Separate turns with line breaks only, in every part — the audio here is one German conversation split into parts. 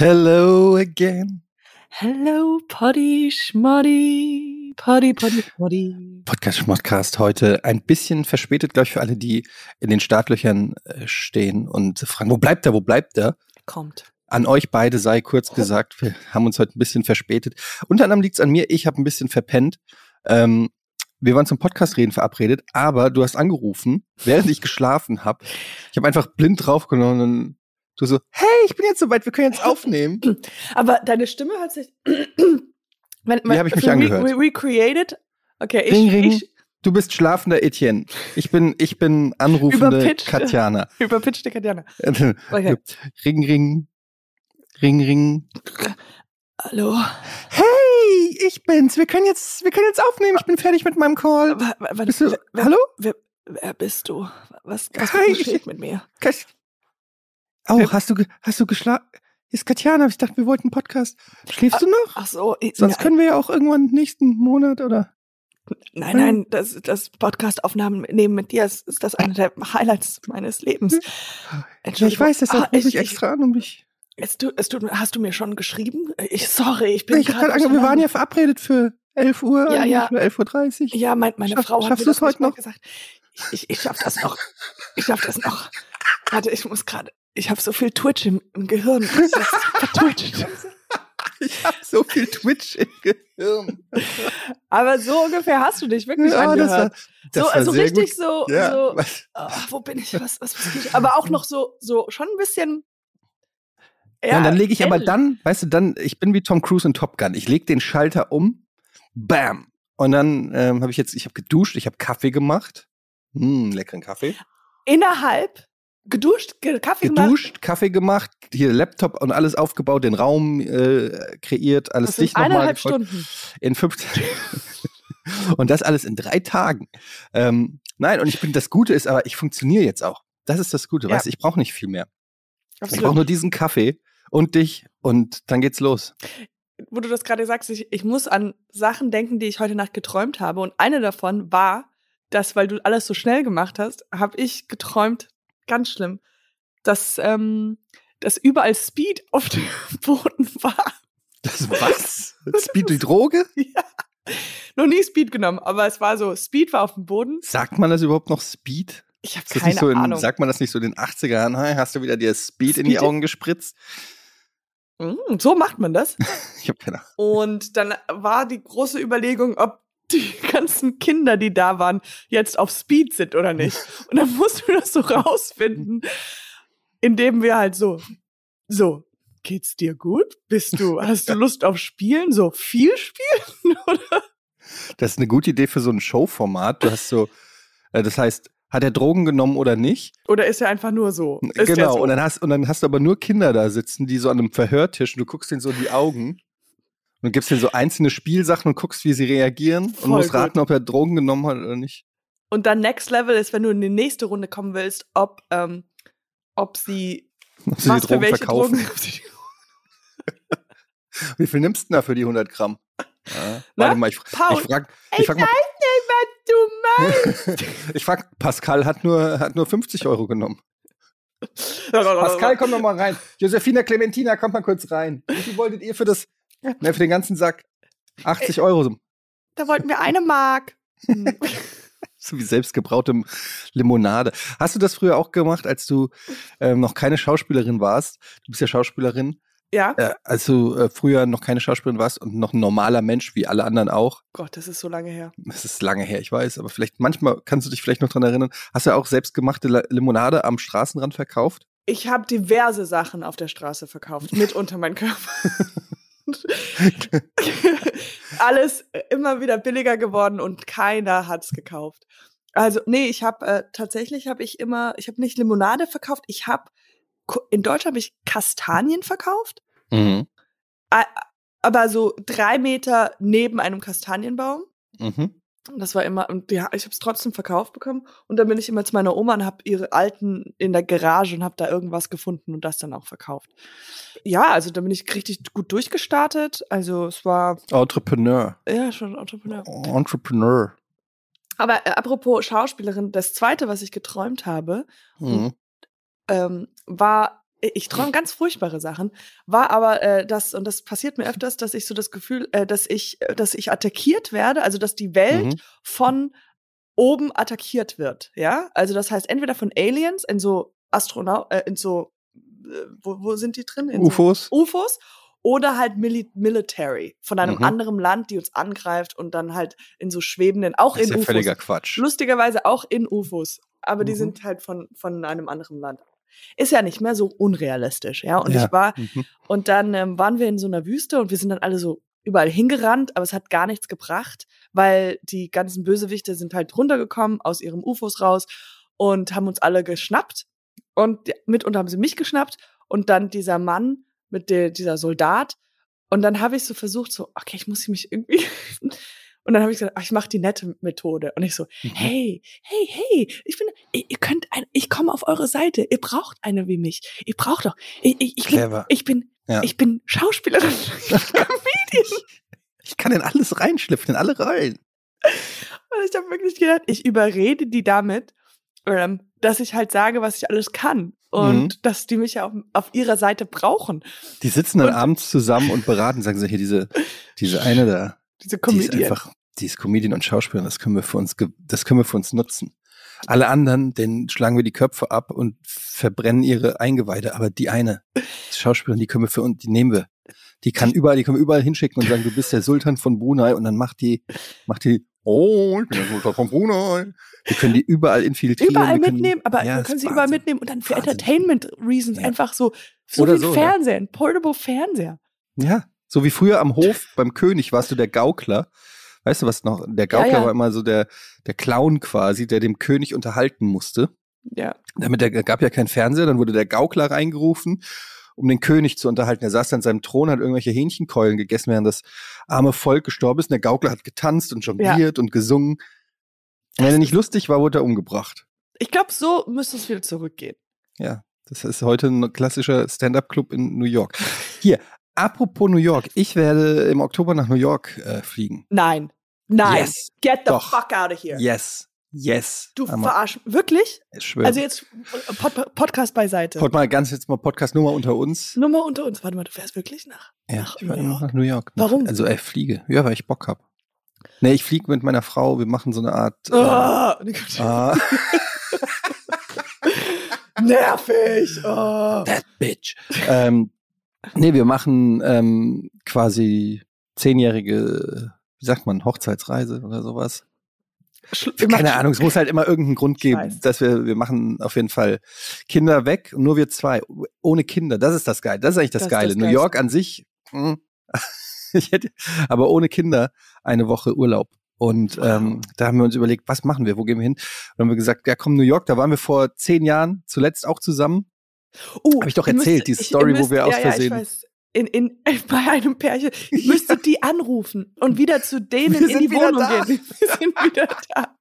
Hello again.
Hello, Poddy, Schmoddy, Poddy, Poddy, Poddy.
Podcast Schmodcast heute ein bisschen verspätet, glaube ich, für alle, die in den Startlöchern äh, stehen und fragen, wo bleibt er, wo bleibt er?
Kommt.
An euch beide sei kurz gesagt, wir haben uns heute ein bisschen verspätet. Unter anderem liegt es an mir, ich habe ein bisschen verpennt. Ähm, wir waren zum Podcast reden verabredet, aber du hast angerufen, während ich geschlafen habe. Ich habe einfach blind draufgenommen und du so, hey, ich bin jetzt soweit, wir können jetzt aufnehmen.
Aber deine Stimme hat sich. wenn,
Wie hab ich mich
re-
angehört?
Re recreated. Okay, ich,
Ring, ring.
ich
Du bist schlafender Etienne. Ich bin, ich bin anrufende
Überpitcht.
Katjana.
überpitchte Katjana.
Okay. Ring, ring. Ring, ring.
Hallo.
Hey, ich bin's. Wir können jetzt, wir können jetzt aufnehmen. Ich bin fertig mit meinem Call.
Warte,
Bist du,
wer,
hallo?
Wer, wer bist du? Was, was
Hi, ich-
mit mir?
Kat- Oh, hast du, hast du geschlafen? Ist Katjana. Ich dachte, wir wollten einen Podcast. Schläfst du noch?
Ach so, ich,
Sonst
nein,
können wir ja auch irgendwann nächsten Monat oder.
nein, nein, das, das Podcast-Aufnahmen nehmen mit dir ist, ist das eine der Highlights meines Lebens.
Ich
Entschuldigung.
weiß, deshalb
Ah,
rufe ich
ich-
extra an, um mich.
Es tut, es tut, hast du mir schon geschrieben? Ich, sorry, ich bin
Ich grad
gerade
ange- wir waren ja verabredet für 11 Uhr,
Ja, ja.
oder 11.30 Uhr.
Ja, mein, meine
Schaff-
Frau hat mir das
heute noch?
gesagt. Ich, ich, ich schaff das noch. Ich schaff das noch. Warte, ich muss gerade. Ich habe so viel Twitch im, im Gehirn. Vertwitcht.
Ich habe so viel Twitch im Gehirn.
Aber so ungefähr hast du dich wirklich
Ja, das war,
angehört.
das
so, also richtig
gut.
so,
Ja,
so ah, wo bin ich? Was, was, was geht? Aber auch noch so, so schon ein bisschen.
Ja, und dann lege ich aber
ähnlich.
dann, weißt du, dann, ich bin wie Tom Cruise in Top Gun. Ich lege den Schalter um, bam. Und dann ähm, habe ich jetzt, ich habe geduscht, ich habe Kaffee gemacht. Hm, leckeren Kaffee.
innerhalb geduscht, ge Kaffee gemacht.
Geduscht, Kaffee gemacht, hier Laptop und alles aufgebaut, den Raum äh, kreiert, alles
Das
dicht nochmal.
eineinhalb
gefolgt.
Stunden.
In 15. und das alles in drei Tagen. Ähm, nein, und ich bin, das Gute ist, aber ich funktioniere jetzt auch. Das ist das Gute,
Ja.
weißt du, ich brauche nicht viel mehr. Ich
Absolut.
brauche nur diesen Kaffee und dich und dann geht's los.
wo du das gerade sagst, ich, ich muss an Sachen denken, die ich heute Nacht geträumt habe. Und eine davon war, dass, weil du alles so schnell gemacht hast, habe ich geträumt, ganz schlimm, dass, ähm, dass überall Speed auf dem Boden war.
Das was? Speed die Droge?
ja. Noch nie Speed genommen, aber es war so, Speed war auf dem Boden.
Sagt man das überhaupt noch Speed?
Ich habe keine
so in,
Ahnung.
sagt man das nicht so in den 80er Jahren? Hast du wieder dir Speed, in die
Speed?
Augen gespritzt?
Mm, so macht man das.
Ich habe keine Ahnung.
Und dann war die große Überlegung, ob die ganzen Kinder, die da waren, jetzt auf Speed sind oder nicht. Und dann mussten wir das so rausfinden, indem wir halt so, so, geht's dir gut? Bist du, hast du Lust auf Spielen? So viel Spielen? Oder?
Das ist eine gute Idee für so ein Showformat. Du hast so, äh, das heißt, hat er Drogen genommen oder nicht?
Oder ist er einfach nur so? Ist
genau.
so?
Und dann hast und dann hast du aber nur Kinder da sitzen, die so an einem Verhörtisch und du guckst denen so in die Augen und gibst denen so einzelne Spielsachen und guckst, wie sie reagieren und
Voll
musst
gut.
raten, ob er Drogen genommen hat oder nicht.
Und dann Next Level ist, wenn du in die nächste Runde kommen willst, ob, ähm, ob sie,
Ob sie
was für
Drogen
welche
verkaufen.
Drogen,
Wie viel nimmst du denn da für die 100 Gramm? Ja, warte mal, ich,
Paul,
ich frag,
ich
ich frag mal,
was du meinst.
ich frag, Pascal hat nur, hat nur 50 Euro genommen. Pascal, komm noch mal rein. Josefina Clementina, kommt mal kurz rein. Wie viel wolltet ihr für das, ne, für den ganzen Sack? 80 Euro.
Da wollten wir eine Mark. Hm.
So wie selbstgebraute Limonade. Hast du das früher auch gemacht, als du ähm, noch keine Schauspielerin warst? Du bist ja Schauspielerin.
ja?
Äh, als du äh, früher noch keine Schauspielerin warst und noch ein normaler Mensch, wie alle anderen auch.
Gott, das ist so lange her.
Das ist lange her, ich weiß, aber vielleicht manchmal kannst du dich vielleicht noch dran erinnern. Hast du auch selbstgemachte La- Limonade am Straßenrand verkauft?
Ich habe diverse Sachen auf der Straße verkauft, mit unter meinen Körper. Alles immer wieder billiger geworden und keiner hat's gekauft. Also nee, ich habe äh, tatsächlich habe ich immer, ich habe nicht Limonade verkauft, ich habe in Deutschland habe ich Kastanien verkauft,
Mhm.
aber so drei Meter neben einem Kastanienbaum.
Mhm.
Das war immer, und ja, ich habe es trotzdem verkauft bekommen. Und dann bin ich immer zu meiner Oma und habe ihre alten in der Garage und habe da irgendwas gefunden und das dann auch verkauft. Ja, also da bin ich richtig gut durchgestartet. Also es war,
Entrepreneur.
ja, schon Entrepreneur.
Entrepreneur.
Aber äh, apropos Schauspielerin, das zweite, was ich geträumt habe,
Mhm.
ähm, war ich träume ganz furchtbare Sachen, war aber äh, das, und das passiert mir öfters, dass ich so das Gefühl, äh, dass ich, äh, dass ich attackiert werde, also dass die Welt
Mhm.
von oben attackiert wird, ja? Also das heißt entweder von Aliens in so Astronaut, äh, in so, äh, wo, wo sind die drin? In
UFOs?
So UFOs oder halt Mili Military von einem
Mhm.
anderen Land, die uns angreift und dann halt in so schwebenden, auch
Das ist
in
ja
UFOs.
völliger Quatsch.
Lustigerweise auch in UFOs, aber die
Mhm.
sind halt von, von einem anderen Land. Ist ja nicht mehr so unrealistisch, ja. Und
Ja.
ich war,
Mhm.
und dann ähm, waren wir in so einer Wüste und wir sind dann alle so überall hingerannt, aber es hat gar nichts gebracht, weil die ganzen Bösewichte sind halt runtergekommen aus ihrem UFOs raus und haben uns alle geschnappt. Und mitunter haben sie mich geschnappt und dann dieser Mann mit der, dieser Soldat. Und dann habe ich so versucht, so, okay, ich muss mich irgendwie. Und dann habe ich gesagt, ach, ich mache die nette Methode. Und ich so,
Mhm.
hey, hey, hey, ich bin, ihr, könnt ein, ich komme auf eure Seite. Ihr braucht eine wie mich. Ihr braucht doch, ich, ich, ich bin, ich bin,
Ja.
ich bin Schauspielerin. Comedian.
Ich kann in alles reinschlüpfen, in alle Rollen.
Und ich habe wirklich gedacht, ich überrede die damit, ähm, dass ich halt sage, was ich alles kann. Und
Mhm.
dass die mich ja auf, auf ihrer Seite brauchen.
Die sitzen dann
Und-
abends zusammen und beraten, sagen sie hier, diese, diese eine da,
Diese
die ist
Comedian.
einfach, die ist Comedian und Schauspielerin, das können wir für uns, das können wir für uns nutzen. Alle anderen, denen schlagen wir die Köpfe ab und verbrennen ihre Eingeweide, aber die eine, die Schauspielerin, die können wir für uns, die nehmen wir. Die kann überall, die können wir überall hinschicken und sagen, du bist der Sultan von Brunei und dann macht die, macht die, oh, ich bin der Sultan von Brunei. Wir können die überall infiltrieren.
überall
können,
mitnehmen, aber
Ja,
wir können sie überall
Wahnsinn.
mitnehmen und dann für
Wahnsinn.
Entertainment Reasons
Ja.
einfach so, so
Oder
wie ein
so, ja.
Fernseher, ein Portable Fernseher.
Ja, so wie früher am Hof beim König warst du der Gaukler. Weißt du was noch? Der Gaukler
ja.
war immer so der, der Clown quasi, der dem König unterhalten musste.
Ja.
Damit der gab ja keinen Fernseher, dann wurde der Gaukler reingerufen, um den König zu unterhalten. Er saß dann in seinem Thron, hat irgendwelche Hähnchenkeulen gegessen, während das arme Volk gestorben ist. Und der Gaukler hat getanzt und jongliert und gesungen. Und wenn er nicht lustig war, wurde er umgebracht.
Ich glaube, so müsste es wieder zurückgehen.
Ja, das ist heute ein klassischer Stand-up-Club in New York. Hier, apropos New York, ich werde im Oktober nach New York äh, fliegen.
Nein. Nein.
Yes.
Get the
Doch.
fuck out of here.
Yes. Yes.
Du verarsch. Wirklich?
ich schwöre.
Also jetzt äh, Pod Podcast beiseite.
Heute mal ganz jetzt mal Podcast nur mal unter uns.
Nur mal unter uns. Warte mal, du fährst wirklich nach?
Ja,
nach
ich
New York?
nach New York. Nach,
Warum?
Also, ich fliege. Ja, weil ich Bock hab. Nee, ich fliege mit meiner Frau. Wir machen so eine Art. äh,
Oh, nervig. Oh.
that bitch. ähm, nee, wir machen ähm, quasi zehnjährige, wie sagt man, Hochzeitsreise oder sowas.
Schl- wir machen-
Keine Ahnung, es muss halt immer irgendeinen Grund geben,
weiß.
dass wir, wir machen auf jeden Fall Kinder weg, und nur wir zwei, ohne Kinder. Das ist das Geile. Das ist eigentlich das,
Das
Geile.
das
New
Geilste.
York an sich, hm, ich hätte, aber ohne Kinder eine Woche Urlaub. Und ähm, da haben wir uns überlegt, was machen wir, wo gehen wir hin? Und dann haben wir gesagt, ja komm, New York, da waren wir vor zehn Jahren zuletzt auch zusammen.
Uh,
Hab ich doch erzählt, die
ich-
Story,
ihr
wo wir aus
ja, ja,
Versehen-
Ich weiß, in, in, bei einem Pärchen, ihr müsstet die anrufen und wieder zu denen in die Wohnung
da.
gehen. Wir sind wieder da.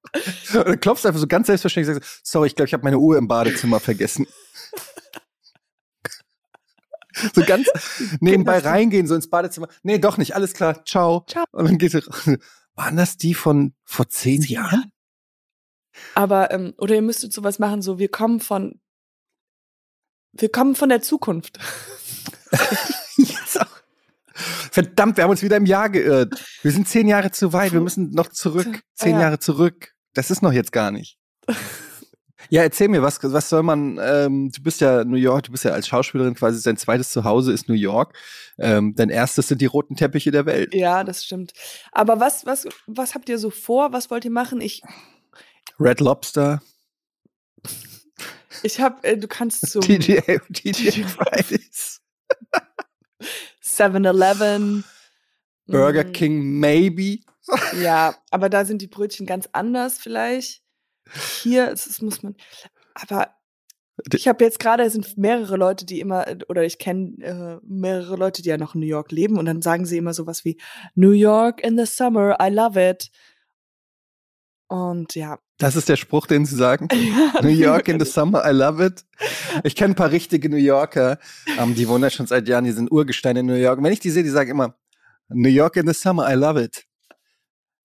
Und dann klopfst du einfach so ganz selbstverständlich und sagst, sorry, ich glaube, ich habe meine Uhr im Badezimmer vergessen. so ganz nebenbei reingehen, so ins Badezimmer. Nee, doch nicht, alles klar, ciao.
Ciao.
Und dann geht er. Waren das die von vor zehn Jahren?
Aber, ähm, oder ihr müsstet sowas machen, so, wir kommen von, wir kommen von der Zukunft.
Verdammt, wir haben uns wieder im Jahr geirrt. Wir sind zehn Jahre zu weit, wir müssen noch zurück. Zehn
Ja.
Jahre zurück. Das ist noch jetzt gar nicht. Ja, erzähl mir, was, was soll man, ähm, du bist ja New York, du bist ja als Schauspielerin quasi, dein zweites Zuhause ist New York. Ähm, dein erstes sind die roten Teppiche der Welt.
Ja, das stimmt. Aber was, was, was habt ihr so vor? Was wollt ihr machen? Ich,
Red Lobster,
ich hab, äh, du kannst so
TGA, TGA Fridays,
7-Eleven.
Burger
mm,
King, maybe.
Ja, aber da sind die Brötchen ganz anders vielleicht. Hier es, muss man. Aber ich habe jetzt gerade, es sind mehrere Leute, die immer, oder ich kenne äh, mehrere Leute, die ja noch in New York leben und dann sagen sie immer sowas wie New York in the summer, I love it. Und ja.
Das ist der Spruch, den sie sagen. New York in the summer, I love it. Ich kenne ein paar richtige New Yorker, ähm, die wohnen ja schon seit Jahren, die sind Urgesteine in New York. Und wenn ich die sehe, die sagen immer, New York in the summer, I love it.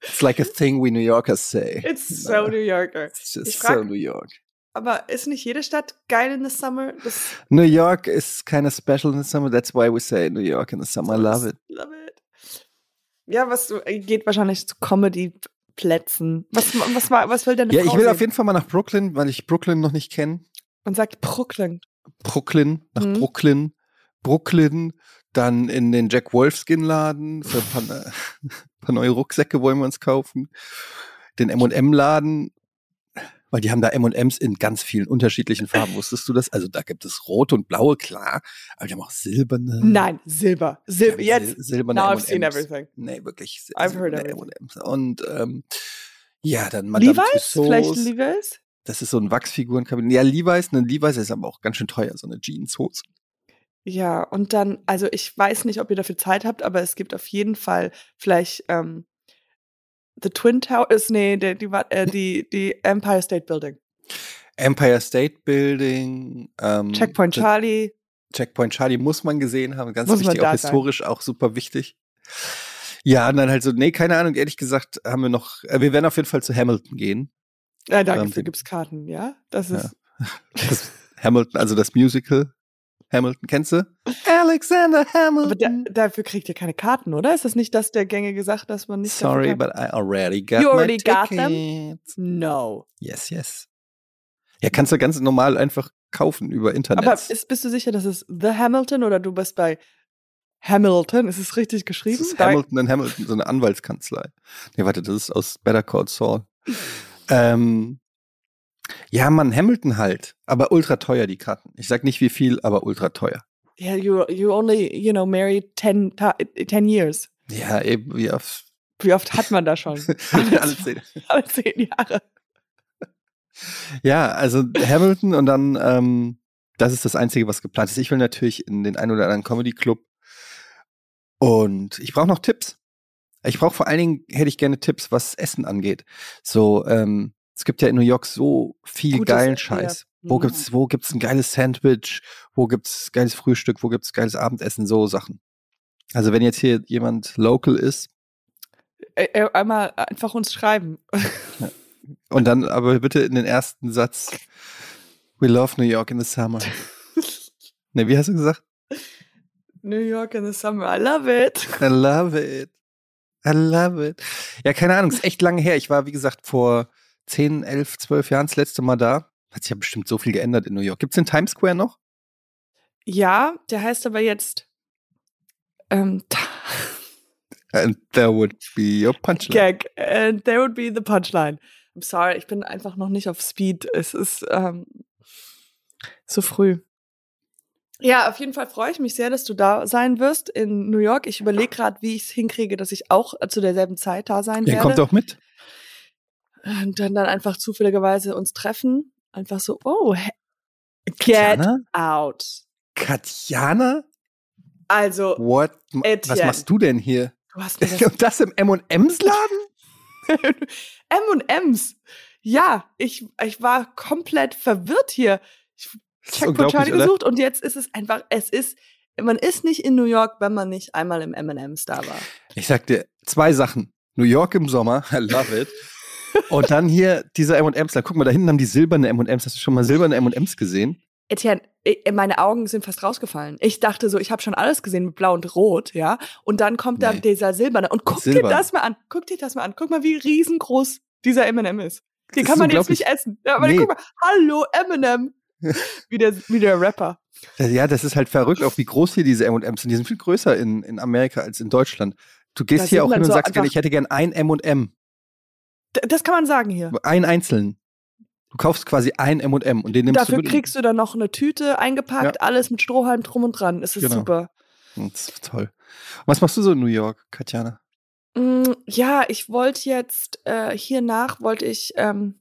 It's like a thing we New Yorkers say.
It's so New Yorker.
It's just
frag-
so New York.
aber ist nicht jede Stadt geil in the summer? Das
New York is kind of special in the summer. That's why we say New York in the summer. I love it.
Love it. Ja, was du, geht wahrscheinlich zu Comedy-Plätzen. Was, was, war, was will deine
Ja,
Frau
ich will
sehen?
auf jeden Fall mal nach Brooklyn, weil ich Brooklyn noch nicht kenne.
Und sagt Brooklyn.
Brooklyn, nach
Mhm.
Brooklyn, Brooklyn, dann in den Jack Wolfskin Laden für ein paar, paar neue Rucksäcke wollen wir uns kaufen. Den M&M Laden, weil die haben da M&Ms in ganz vielen unterschiedlichen Farben. Wusstest du das? Also da gibt es rote und blaue, klar, aber die haben auch silberne.
Nein, Silber. Silber.
haben
Jetzt.
sil silberne
Now I've seen everything.
Nee, wirklich. sil-
I've heard.
M&Ms. Und ähm, ja, dann Madame
Levi's? Vielleicht ein
Tussauds.
Levi's?
Das ist so ein Wachsfigurenkabinett. Ja, Levi's, ne, Levi's ist aber auch ganz schön teuer, so eine Jeanshose.
Ja, und dann, also ich weiß nicht, ob ihr dafür Zeit habt, aber es gibt auf jeden Fall vielleicht ähm, The Twin Towers, nee, die, die, äh, die, die Empire State Building.
Empire State Building, ähm,
Checkpoint Charlie.
Checkpoint Charlie muss man gesehen haben, ganz
Muss
wichtig, auch
da sein.
historisch auch super wichtig. Ja, und dann halt so, nee, keine Ahnung, ehrlich gesagt, haben wir noch, äh, wir werden auf jeden Fall zu Hamilton gehen.
Ja,
Ähm,
dafür
den-
gibt's Karten, ja? Das
Ja.
ist.
Das Hamilton, also das Musical Hamilton, kennst du? Alexander
Aber da,
Hamilton.
dafür kriegt ihr keine Karten, oder? Ist das nicht das der gängige Sache, dass man nicht
Sorry, but I already got
You already got them? No.
Yes, yes. Ja, kannst du ganz normal einfach kaufen über Internet.
Aber ist, bist du sicher, dass es The Hamilton oder du bist bei Hamilton? Ist es richtig
das
geschrieben?
ist
Da-
Hamilton and Hamilton, so eine Anwaltskanzlei. Nee, warte, das ist aus Better Call Saul. ähm, ja, Mann, Hamilton halt. Aber ultra teuer, die Karten. Ich sag nicht wie viel, aber ultra teuer.
Yeah, you you only, you know, married 10, ta- 10 years.
Ja, eben wie auf
Wie oft hat man da schon?
alle zehn.
Alle zehn Jahre.
Ja, also Hamilton und dann, ähm, das ist das Einzige, was geplant ist. Ich will natürlich in den ein oder anderen Comedy Club. Und ich brauche noch Tipps. Ich brauche vor allen Dingen, hätte ich gerne Tipps, was Essen angeht. So, ähm, es gibt ja in New York so viel
Gutes
geilen Scheiß.
ja.
Wo
Mhm.
gibt's, wo gibt's ein geiles Sandwich? Wo gibt's geiles Frühstück? Wo gibt's geiles Abendessen? So Sachen. Also wenn jetzt hier jemand local ist
Einmal einfach uns schreiben.
und dann aber bitte in den ersten Satz, we love New York in the summer. Ne, wie hast du gesagt?
New York in the summer, I love it.
I love it. I love it. Ja, keine Ahnung, ist echt lange her. Ich war, wie gesagt, vor 10, 11, 12 Jahren das letzte Mal da. Hat sich ja bestimmt so viel geändert in New York. Gibt's den Times Square noch?
Ja, der heißt aber jetzt ähm,
And there would be your punchline.
Gag. And there would be the punchline. I'm sorry, ich bin einfach noch nicht auf Speed. Es ist ähm, zu früh. Ja, auf jeden Fall freue ich mich sehr, dass du da sein wirst in New York. Ich überlege gerade, wie ich es hinkriege, dass ich auch zu derselben Zeit da sein
Ihr
werde.
kommt doch mit.
Und dann, dann einfach zufälligerweise uns treffen. Einfach so, oh, get
Katjana?
out.
Katjana?
Also,
What? Was machst du denn hier?
du hast das
Und das im M&M's Laden?
M&M's. Ja, ich, ich war komplett verwirrt hier. Ich
unglaublich,
Charlie
oder?
gesucht und jetzt ist es einfach, es ist, man ist nicht in New York, wenn man nicht einmal im M&M's da war.
Ich sag dir zwei Sachen. New York im Sommer, I love it. Und dann hier dieser M&M's. Guck mal, da hinten haben die silberne M&M's. Hast du schon mal silberne M&M's gesehen?
Etienne, meine Augen sind fast rausgefallen. Ich dachte so, ich habe schon alles gesehen mit Blau und Rot, ja. Und dann kommt da
Nee.
dieser silberne. Und guck
Silber.
dir das mal an. Guck dir das mal an. Guck mal, wie riesengroß dieser M&M ist. Den
Das
kann man jetzt nicht essen. Ja, aber
Nee.
guck mal, hallo M&M. wie, der, wie der Rapper.
Ja, das ist halt verrückt, auch wie groß hier diese M&M's sind. Die sind viel größer in, in Amerika als in Deutschland. Du gehst
Da
hier auch hin und
so
sagst gerne, ich hätte gern ein M&M.
Das kann man sagen hier.
Ein einzelnen. Du kaufst quasi ein M&M und den nimmst
Dafür
du mit.
kriegst du dann noch eine Tüte eingepackt, alles mit Strohhalm drum und dran. Es ist
Genau.
super.
Das ist toll. Was machst du so in New York, Katjana?
Mm, ja, ich wollte jetzt äh, hier nach, wollte ich. Ähm,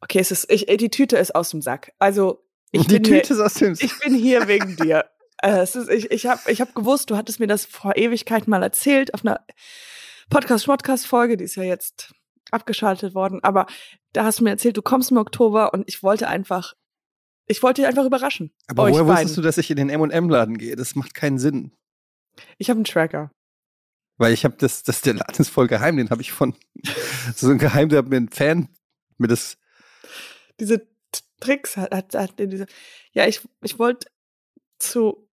okay, es ist, ich, die Tüte ist aus dem Sack. Also ich
die
bin
Tüte
hier,
ist aus dem
ich bin hier wegen dir. Äh, es ist, ich ich habe ich hab gewusst, du hattest mir das vor Ewigkeiten mal erzählt auf einer Podcast-Schmodcast-Folge, die ist ja jetzt abgeschaltet worden, aber da hast du mir erzählt, du kommst im Oktober und ich wollte einfach, ich wollte dich einfach überraschen.
Aber woher
beiden.
wusstest du, dass ich in den M&M-Laden gehe? Das macht keinen Sinn.
Ich habe einen Tracker.
Weil ich habe das, das der Laden ist voll geheim, den habe ich von so ein Geheim, der hat mir ein Fan mir das
diese Tricks hat, hat, hat diese. Ja, ich, ich wollte zu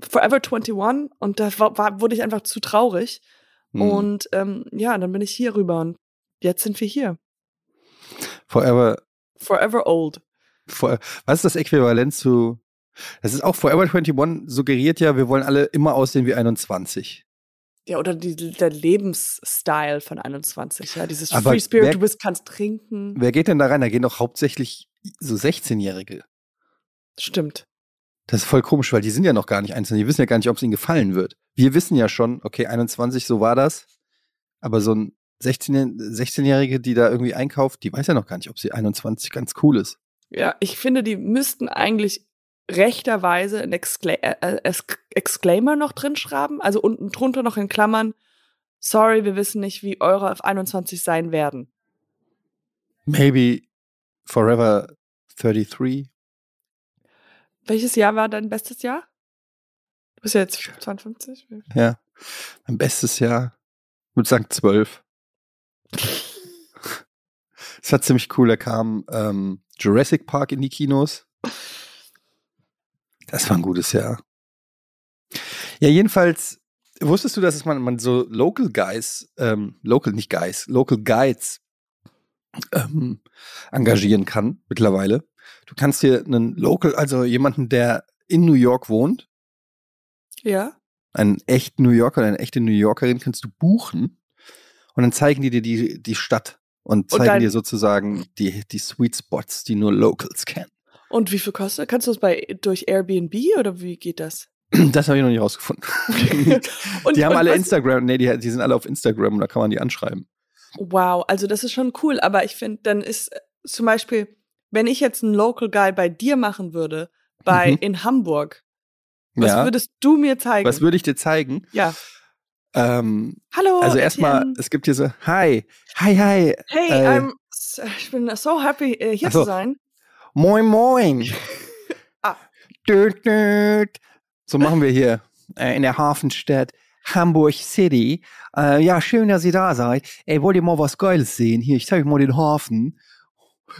Forever 21 und da war, war, wurde ich einfach zu traurig.
Hm.
Und ähm, ja, dann bin ich hier rüber und jetzt sind wir hier.
Forever,
Forever old.
for, was ist das Äquivalent zu, das ist auch Forever 21 suggeriert ja, wir wollen alle immer aussehen wie 21.
Ja, oder die, der Lebensstil von 21, ja. Dieses
Aber
Free Spirit,
wer-
du bist, kannst trinken.
Wer geht denn da rein? Da gehen doch hauptsächlich so 16-Jährige.
Stimmt.
Das ist voll komisch, weil die sind ja noch gar nicht einzeln. Die wissen ja gar nicht, ob es ihnen gefallen wird. Wir wissen ja schon, okay, 21, so war das. Aber so ein 16 16-Jährige, die da irgendwie einkauft, die weiß ja noch gar nicht, ob sie 21 ganz cool ist.
Ja, ich finde, die müssten eigentlich rechterweise ein Excla äh, äh, Ex- Exclaimer noch drin schreiben. Also unten drunter noch in Klammern. Sorry, wir wissen nicht, wie eure auf 21 sein werden.
Maybe Forever 33.
Welches Jahr war dein bestes Jahr? Du bist ja jetzt 52.
Ja. Mein bestes Jahr. Ich würde sagen 12. Es war ziemlich cool. Da kam ähm, Jurassic Park in die Kinos. Das war ein gutes Jahr. Ja, jedenfalls wusstest du, dass es man, man so Local Guys, ähm, Local, nicht Guys, Local Guides ähm, engagieren kann mittlerweile. Du kannst dir einen Local, also jemanden, der in New York wohnt,
Ja.
einen echten New Yorker oder eine echte New Yorkerin kannst du buchen und dann zeigen die dir die, die Stadt und
Und
zeigen
dann-
dir sozusagen die, die Sweet Spots, die nur Locals kennen.
Und wie viel kostet? Kannst du es bei durch Airbnb oder wie geht das?
Das habe ich noch nicht rausgefunden.
und,
die haben
und
alle Instagram, nee, die, die sind alle auf Instagram und da kann man die anschreiben.
Wow, also das ist schon cool, aber ich finde, dann ist äh, zum Beispiel, wenn ich jetzt einen Local Guy bei dir machen würde, bei
Mhm.
in Hamburg, was
ja.
würdest du mir zeigen?
Was würde ich dir zeigen?
ja.
Ähm,
Hallo.
also erstmal, es gibt hier so, hi, hi, hi,
Hey,
äh,
I'm, ich bin so happy, äh, hier
Ach so.
zu sein.
moin, moin.
Ah.
Düt, düt. So machen wir hier äh, in der Hafenstadt Hamburg City. Äh, ja, schön, dass ihr da seid. Ey, wollt ihr mal was Geiles sehen? Hier, ich zeige euch mal den Hafen.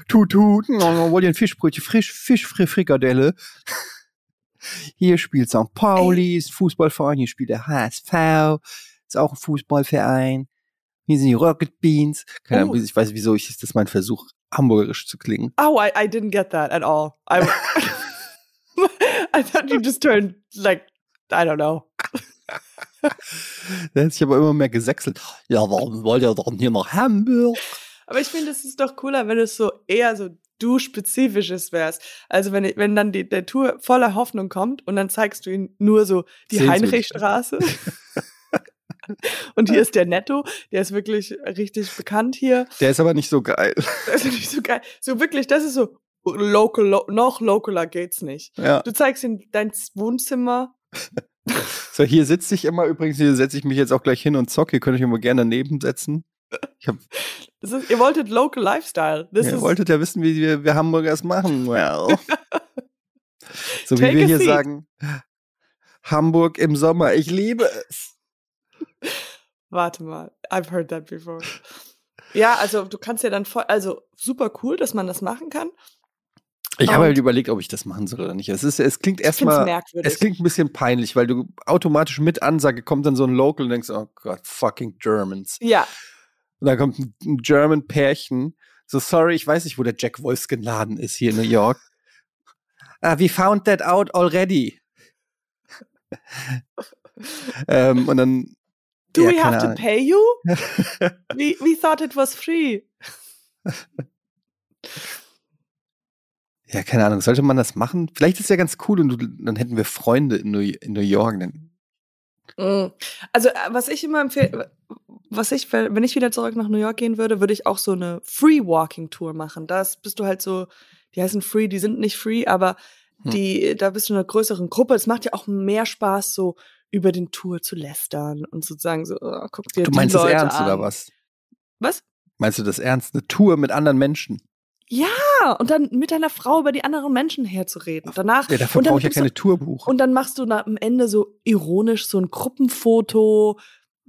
Tut, tut. Wollt ihr ein Fischbrötchen? Frisch, Fisch, Fri- Frikadelle. Hier spielt St. Pauli, ist ein Fußballverein. Hier spielt der HSV, ist auch ein Fußballverein. Hier sind die Rocket Beans. Keine Ahnung,
Oh.
ich weiß, wieso ich, ist das mein Versuch, hamburgerisch zu klingen.
Oh, I, I didn't get that at all. I, I thought you just turned like, I don't know.
Da hat sich aber immer mehr gesächselt. Ja, warum wollt ihr doch hier nach Hamburg?
Aber ich finde, es ist doch cooler, wenn es so eher so du spezifisches wärst. Also wenn, wenn dann die, der Tour voller Hoffnung kommt und dann zeigst du ihm nur so die. Heinrichstraße. und hier ist der Netto, der ist wirklich richtig bekannt hier.
Der ist aber nicht so geil.
Das ist nicht so geil. So wirklich, das ist so local, lo noch localer geht's nicht.
Ja.
Du zeigst ihm dein Wohnzimmer.
So, hier sitze ich immer übrigens, hier setze ich mich jetzt auch gleich hin und zocke. Ihr könnt euch immer gerne daneben setzen.
Ist, ihr wolltet Local Lifestyle. Das
ihr
ist,
wolltet ja wissen, wie wir, wir Hamburgers machen. Well. So wie wir hier
seat.
sagen, Hamburg im Sommer, ich liebe es.
Warte mal, I've heard that before. Ja, also du kannst ja dann voll, also super cool, dass man das machen kann.
Ich habe halt überlegt, ob ich das machen soll oder nicht. Es, ist, es klingt
es
erstmal, es klingt ein bisschen peinlich, weil du automatisch mit Ansage kommt dann so ein Local und denkst, oh Gott, fucking Germans.
ja,
Und dann kommt ein, ein German Pärchen. So, sorry, ich weiß nicht, wo der Jack Wolfskin Laden ist hier in New York. Ah, we found that out already. ähm, und dann.
do
ja,
we have to
Ahnung.
pay you? we, we thought it was free.
Ja, keine Ahnung. Sollte man das machen? Vielleicht ist es ja ganz cool und du, dann hätten wir Freunde in New, in New York. Dann.
Also, äh, was ich immer empfehle, was ich, wenn ich wieder zurück nach New York gehen würde, würde ich auch so eine Free Walking Tour machen. Das bist du halt so, die heißen Free, die sind nicht free, aber
Hm.
die, da bist du in einer größeren Gruppe. Es macht ja auch mehr Spaß, so über den Tour zu lästern und sozusagen so, oh, guck dir
du
die
meinst das ernst
an.
oder was?
Was?
Meinst du das ernst? Eine Tour mit anderen Menschen?
Ja, und dann mit deiner Frau über die anderen Menschen herzureden. Danach
Ja, dafür brauche ich ja keine Tour buchen.
Und dann machst du da am Ende so ironisch so ein Gruppenfoto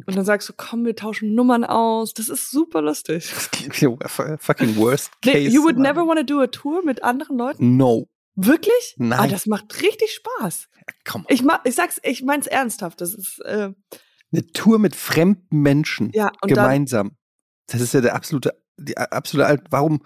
Und dann sagst du, komm, wir tauschen Nummern aus. Das ist super lustig.
Fucking worst case.
You would never want to do a tour mit anderen Leuten?
No.
Wirklich?
Nein.
Ah, das macht richtig Spaß.
Komm.
Ich, ma ich sag's, ich mein's ernsthaft. Das ist, äh,
Eine Tour mit fremden Menschen
ja, und dann,
gemeinsam. Das ist ja der absolute, die absolute. Warum?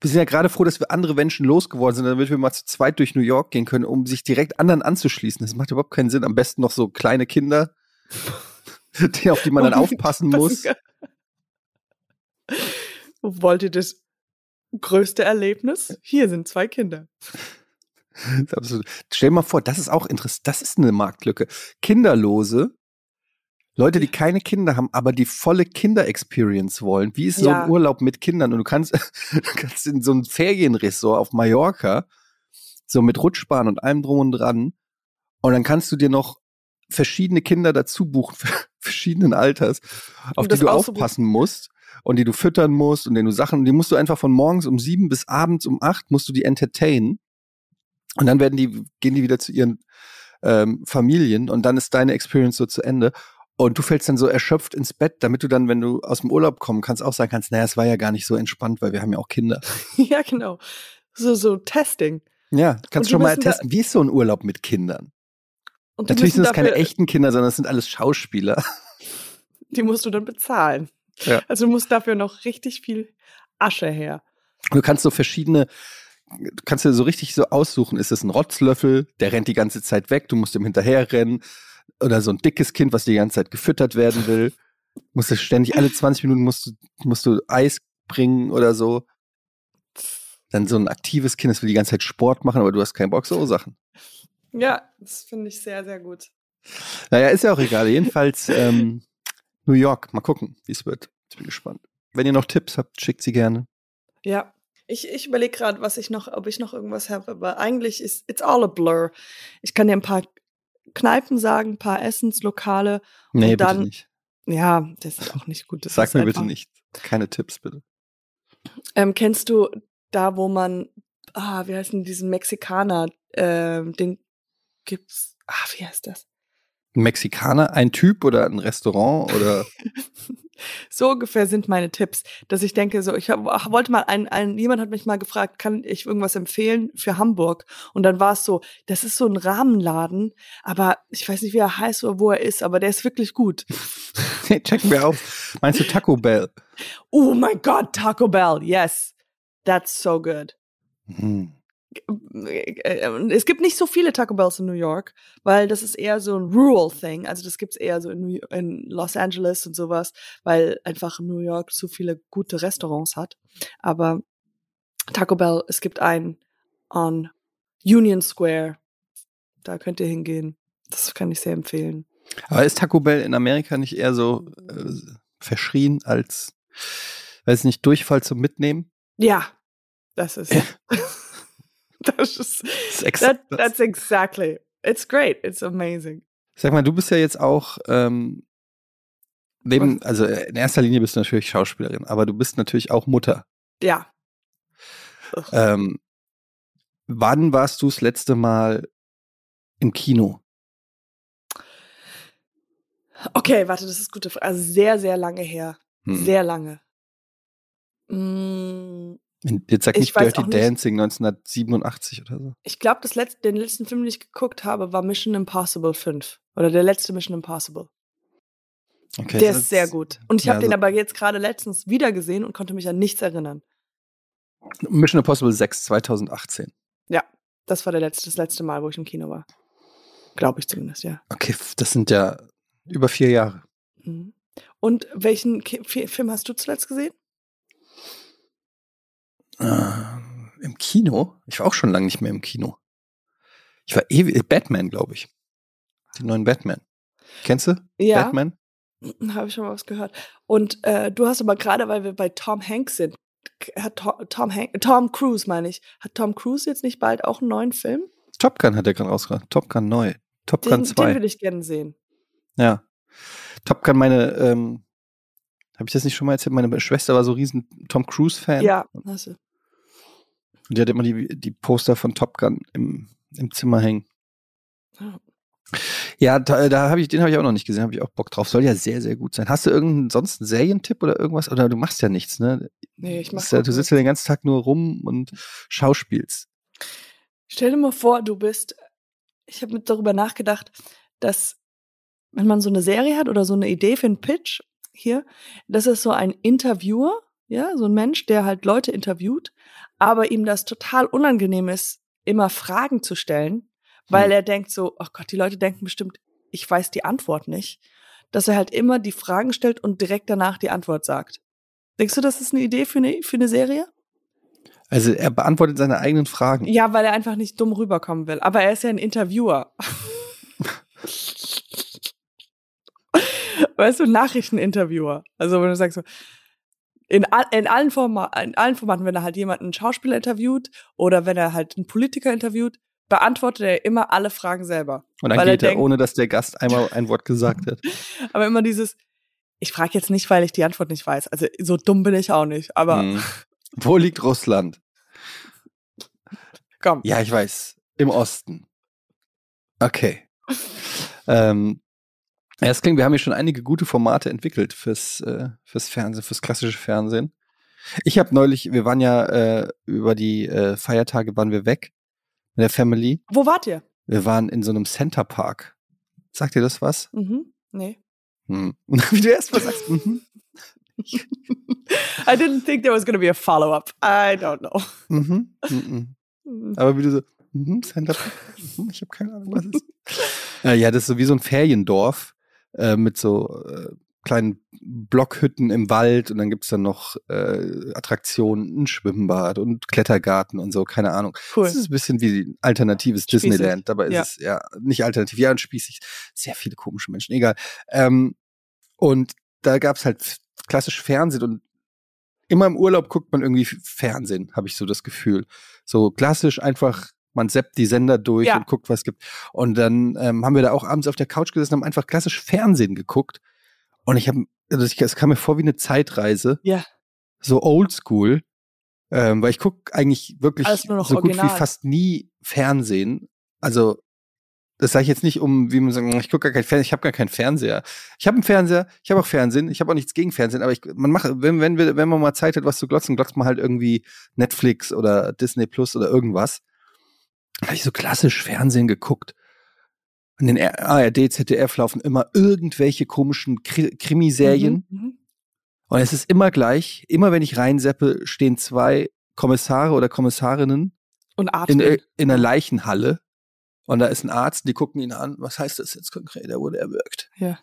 Wir sind ja gerade froh, dass wir andere Menschen losgeworden sind, damit wir mal zu zweit durch New York gehen können, um sich direkt anderen anzuschließen. Das macht überhaupt keinen Sinn. Am besten noch so kleine Kinder, die, auf die man dann aufpassen muss.
Wollt ihr das größte Erlebnis? Hier sind zwei Kinder.
Stell dir mal vor, das ist auch interessant. Das ist eine Marktlücke. Kinderlose, Leute, die keine Kinder haben, aber die volle Kinder-Experience wollen. Wie ist so
Ja.
ein Urlaub mit Kindern? Und du kannst, du kannst in so ein Ferienressort auf Mallorca, so mit Rutschbahn und allem drum und dran. Und dann kannst du dir noch verschiedene Kinder dazu buchen, verschiedenen Alters, auf die du aufpassen musst und die du füttern musst und denen du Sachen, die musst du einfach von morgens um sieben bis abends um acht musst du die entertainen. Und dann werden die, gehen die wieder zu ihren ähm, Familien und dann ist deine Experience so zu Ende. Und du fällst dann so erschöpft ins Bett, damit du dann, wenn du aus dem Urlaub kommen kannst, auch sagen kannst, naja, es war ja gar nicht so entspannt, weil wir haben ja auch Kinder.
ja, genau. So, so Testing.
Ja, kannst schon mal testen, wie ist so ein Urlaub mit Kindern?
Und
Natürlich sind das keine echten Kinder, sondern das sind alles Schauspieler.
Die musst du dann bezahlen.
Ja.
Also du musst dafür noch richtig viel Asche her.
Du kannst so verschiedene, du kannst dir so richtig so aussuchen, ist es ein Rotzlöffel, der rennt die ganze Zeit weg, du musst ihm hinterherrennen. Oder so ein dickes Kind, was die ganze Zeit gefüttert werden will. Musst du ständig, alle 20 Minuten musst du, musst du Eis bringen oder so. Dann so ein aktives Kind, das will die ganze Zeit Sport machen, aber du hast keinen Bock, so Sachen.
Ja, das finde ich sehr, sehr gut.
Naja, ist ja auch egal. Jedenfalls ähm, New York. Mal gucken, wie es wird. Ich bin gespannt. Wenn ihr noch Tipps habt, schickt sie gerne.
Ja. Ich, ich überlege gerade, was ich noch, ob ich noch irgendwas habe, aber eigentlich ist it's all a blur. Ich kann dir ein paar Kneipen sagen, ein paar Essenslokale.
Nee,
Und dann-
bitte nicht.
Ja, das ist auch nicht gut. Das
Sag mir bitte
einfach-
nicht. Keine Tipps, bitte.
Ähm, kennst du da, wo man, ah, wie heißt denn diesen Mexikaner, ähm, den gibt's, ah, wie heißt das?
Ein Mexikaner, ein Typ oder ein Restaurant oder
So ungefähr sind meine Tipps, dass ich denke, so ich hab, wollte mal ein, ein jemand hat mich mal gefragt, kann ich irgendwas empfehlen für Hamburg? Und dann war es so, das ist so ein Rahmenladen, aber ich weiß nicht, wie er heißt oder wo er ist, aber der ist wirklich gut.
checken wir auf. Meinst du Taco Bell?
Oh mein Gott, Taco Bell, yes, that's so good.
Hm.
Äh, Es gibt nicht so viele Taco Bells in New York, weil das ist eher so ein rural thing. Also das gibt's eher so in, New in Los Angeles und sowas, weil einfach New York so viele gute Restaurants hat. Aber Taco Bell, es gibt einen on Union Square. Da könnt ihr hingehen. Das kann ich sehr empfehlen.
Aber ist Taco Bell in Amerika nicht eher so äh, verschrien als, weiß nicht, Durchfall zum Mitnehmen?
Ja, das ist. das ist.
Das ist
That, that's exactly. It's great. It's amazing.
Sag mal, du bist ja jetzt auch ähm, neben, also äh, in erster Linie bist du natürlich Schauspielerin, aber du bist natürlich auch Mutter.
Ja.
Ähm, wann warst du das letzte Mal im Kino?
Okay, warte, das ist gute Frage. Also sehr, sehr lange her.
Hm.
Sehr lange. Mm,
Jetzt sag
Ich
nicht Dirty
auch nicht.
Dancing 1987 oder so.
Ich glaube, das letzte, den letzten Film, den ich geguckt habe, war Mission Impossible 5. Oder der letzte Mission Impossible.
Okay,
der ist sehr gut. Und ich
ja,
habe den
so-
aber jetzt gerade letztens wieder gesehen und konnte mich an nichts erinnern.
Mission Impossible 6 2018.
Das war der letzte, das letzte Mal, wo ich im Kino war. Glaube ich zumindest, ja.
Okay, das sind ja über vier Jahre.
Mhm. Und welchen Film hast du zuletzt gesehen?
Äh, Im Kino? Ich war auch schon lange nicht mehr im Kino. Ich war ewig, Batman, glaube ich. Die neuen Batman. Kennst du?
Ja,
Batman?
habe ich schon mal was gehört. Und äh, du hast aber gerade, weil wir bei Tom Hanks sind, hat Tom, Tom, Hank, Tom Cruise, meine ich, hat Tom Cruise jetzt nicht bald auch einen neuen Film?
Top Gun hat er gerade rausgebracht. Top Gun neu. Top
Den,
Gun
den
2.
würde ich gerne sehen.
Ja. Top Gun, meine, ähm, habe ich das nicht schon mal erzählt? Meine Schwester war so riesen Tom Cruise-Fan.
Ja, hast du.
Und die hat immer die, die Poster von Top Gun im, im Zimmer hängen.
Ja.
Ja, da, da habe ich, den habe ich auch noch nicht gesehen, habe ich auch Bock drauf. Soll ja sehr, sehr gut sein. Hast du irgendeinen sonst einen Serientipp oder irgendwas? Oder du machst ja nichts, ne?
Nee, ich mach
ja, Du sitzt ja den ganzen Tag nur rum und schauspielst.
Stell dir mal vor, du bist, ich habe mit darüber nachgedacht, dass wenn man so eine Serie hat oder so eine Idee für einen Pitch hier, das ist so ein Interviewer, ja, so ein Mensch, der halt Leute interviewt, aber ihm das total unangenehm ist, immer Fragen zu stellen, weil
Hm.
er denkt so, ach Gott, die Leute denken bestimmt, ich weiß die Antwort nicht, dass er halt immer die Fragen stellt und direkt danach die Antwort sagt. Denkst du, das ist eine Idee für eine, für eine Serie?
Also er beantwortet seine eigenen Fragen.
Ja, weil er einfach nicht dumm rüberkommen will. Aber er ist ja ein Interviewer. Weißt du, Nachrichteninterviewer. Also wenn du sagst so, in, all, in, allen Forma, in allen Formaten, wenn er halt jemanden einen Schauspieler interviewt oder wenn er halt einen Politiker interviewt, beantwortet er immer alle Fragen selber.
Und dann geht er,
denkt-
ohne dass der Gast einmal ein Wort gesagt hat.
Aber immer dieses, ich frage jetzt nicht, weil ich die Antwort nicht weiß. Also so dumm bin ich auch nicht. Aber
Hm. Wo liegt Russland?
komm.
Ja, ich weiß. Im Osten. Okay. ähm, ja, es klingt, wir haben hier schon einige gute Formate entwickelt fürs, äh, fürs Fernsehen, fürs klassische Fernsehen. Ich habe neulich, wir waren ja äh, über die äh, Feiertage waren wir weg mit der Family.
Wo wart ihr?
Wir waren in so einem Center Park. Sagt ihr das was?
Mhm. Nee.
Hm. Wie du erst mal sagst, mhm,
I didn't think there was going to be a follow-up. I don't know.
mhm, mhm. Aber wie du so, mhm, Center Park, mhm, ich habe keine Ahnung, was es ist. äh, ja, das ist so wie so ein Feriendorf äh, mit so äh, kleinen Blockhütten im Wald und dann gibt's dann noch äh, Attraktionen, ein Schwimmbad und Klettergarten und so, keine Ahnung.
Cool.
Das ist ein bisschen wie ein alternatives
Spießig.
Disneyland, dabei ist
Ja.
es ja nicht alternativ, ja und spießig. Sehr viele komische Menschen, egal. Ähm, und da gab's halt f- klassisch Fernsehen und immer im Urlaub guckt man irgendwie Fernsehen, habe ich so das Gefühl. So klassisch einfach, man zappt die Sender durch
Ja.
und guckt, was es gibt. Und dann ähm, haben wir da auch abends auf der Couch gesessen und haben einfach klassisch Fernsehen geguckt. Und ich habe, also ich, es kam mir vor wie eine Zeitreise,
Ja.
so oldschool, ähm, weil ich guck eigentlich wirklich so gut
original.
wie fast nie Fernsehen. Also das sage ich jetzt nicht, um wie man sagt, ich gucke gar kein Fernsehen, ich habe gar keinen Fernseher. Ich habe einen Fernseher, ich habe auch Fernsehen, ich habe auch nichts gegen Fernsehen, aber ich, man macht, wenn, wenn, wir, wenn man mal Zeit hat, was zu glotzen, glotzt man halt irgendwie Netflix oder Disney Plus oder irgendwas. Habe ich so klassisch Fernsehen geguckt. In den ARD, ZDF laufen immer irgendwelche komischen Kri Krimiserien.
Mhm. Mhm.
Und es ist immer gleich. Immer wenn ich reinseppe, stehen zwei Kommissare oder Kommissarinnen
Und
in,
atmen.
in einer Leichenhalle. Und da ist ein Arzt, die gucken ihn an. Was heißt das jetzt konkret? Er wurde erwürgt.
Ja.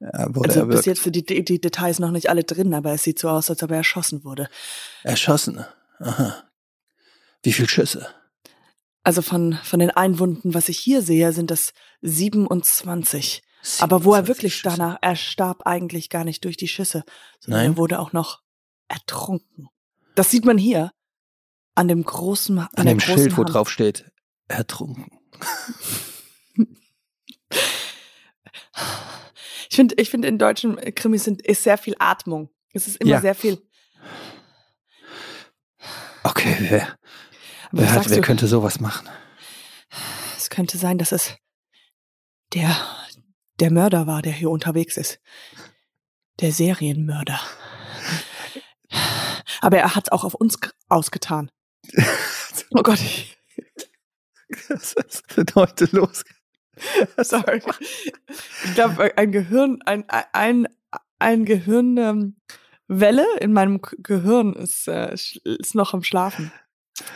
Er wurde
also bis jetzt sind die, die, Details noch nicht alle drin, aber es sieht so aus, als ob er erschossen wurde.
Erschossen. Aha. Wie viel Schüsse?
Also von, von den Einwunden, was ich hier sehe, sind das 27. Aber wo er
27
wirklich
Schüsse.
danach, er starb eigentlich gar nicht durch die Schüsse, sondern
Nein?
er wurde auch noch ertrunken. Das sieht man hier an dem großen, an,
An dem
großen
Schild, wo
Hand.
drauf steht, ertrunken.
Ich finde, ich finde in deutschen Krimis sind, ist sehr viel Atmung. Es ist immer
Ja.
sehr viel.
Okay, wer,
Aber
wer, hat, wer
du?
könnte sowas machen?
Es könnte sein, dass es der, der Mörder war, der hier unterwegs ist. Der Serienmörder. Aber er hat auch auf uns ausgetan. Oh Gott, ich,
Was ist denn heute los?
sorry. Ich glaube, ein Gehirn, ein, ein, ein Gehirn, ähm, Welle in meinem Gehirn ist, äh, ist noch am Schlafen.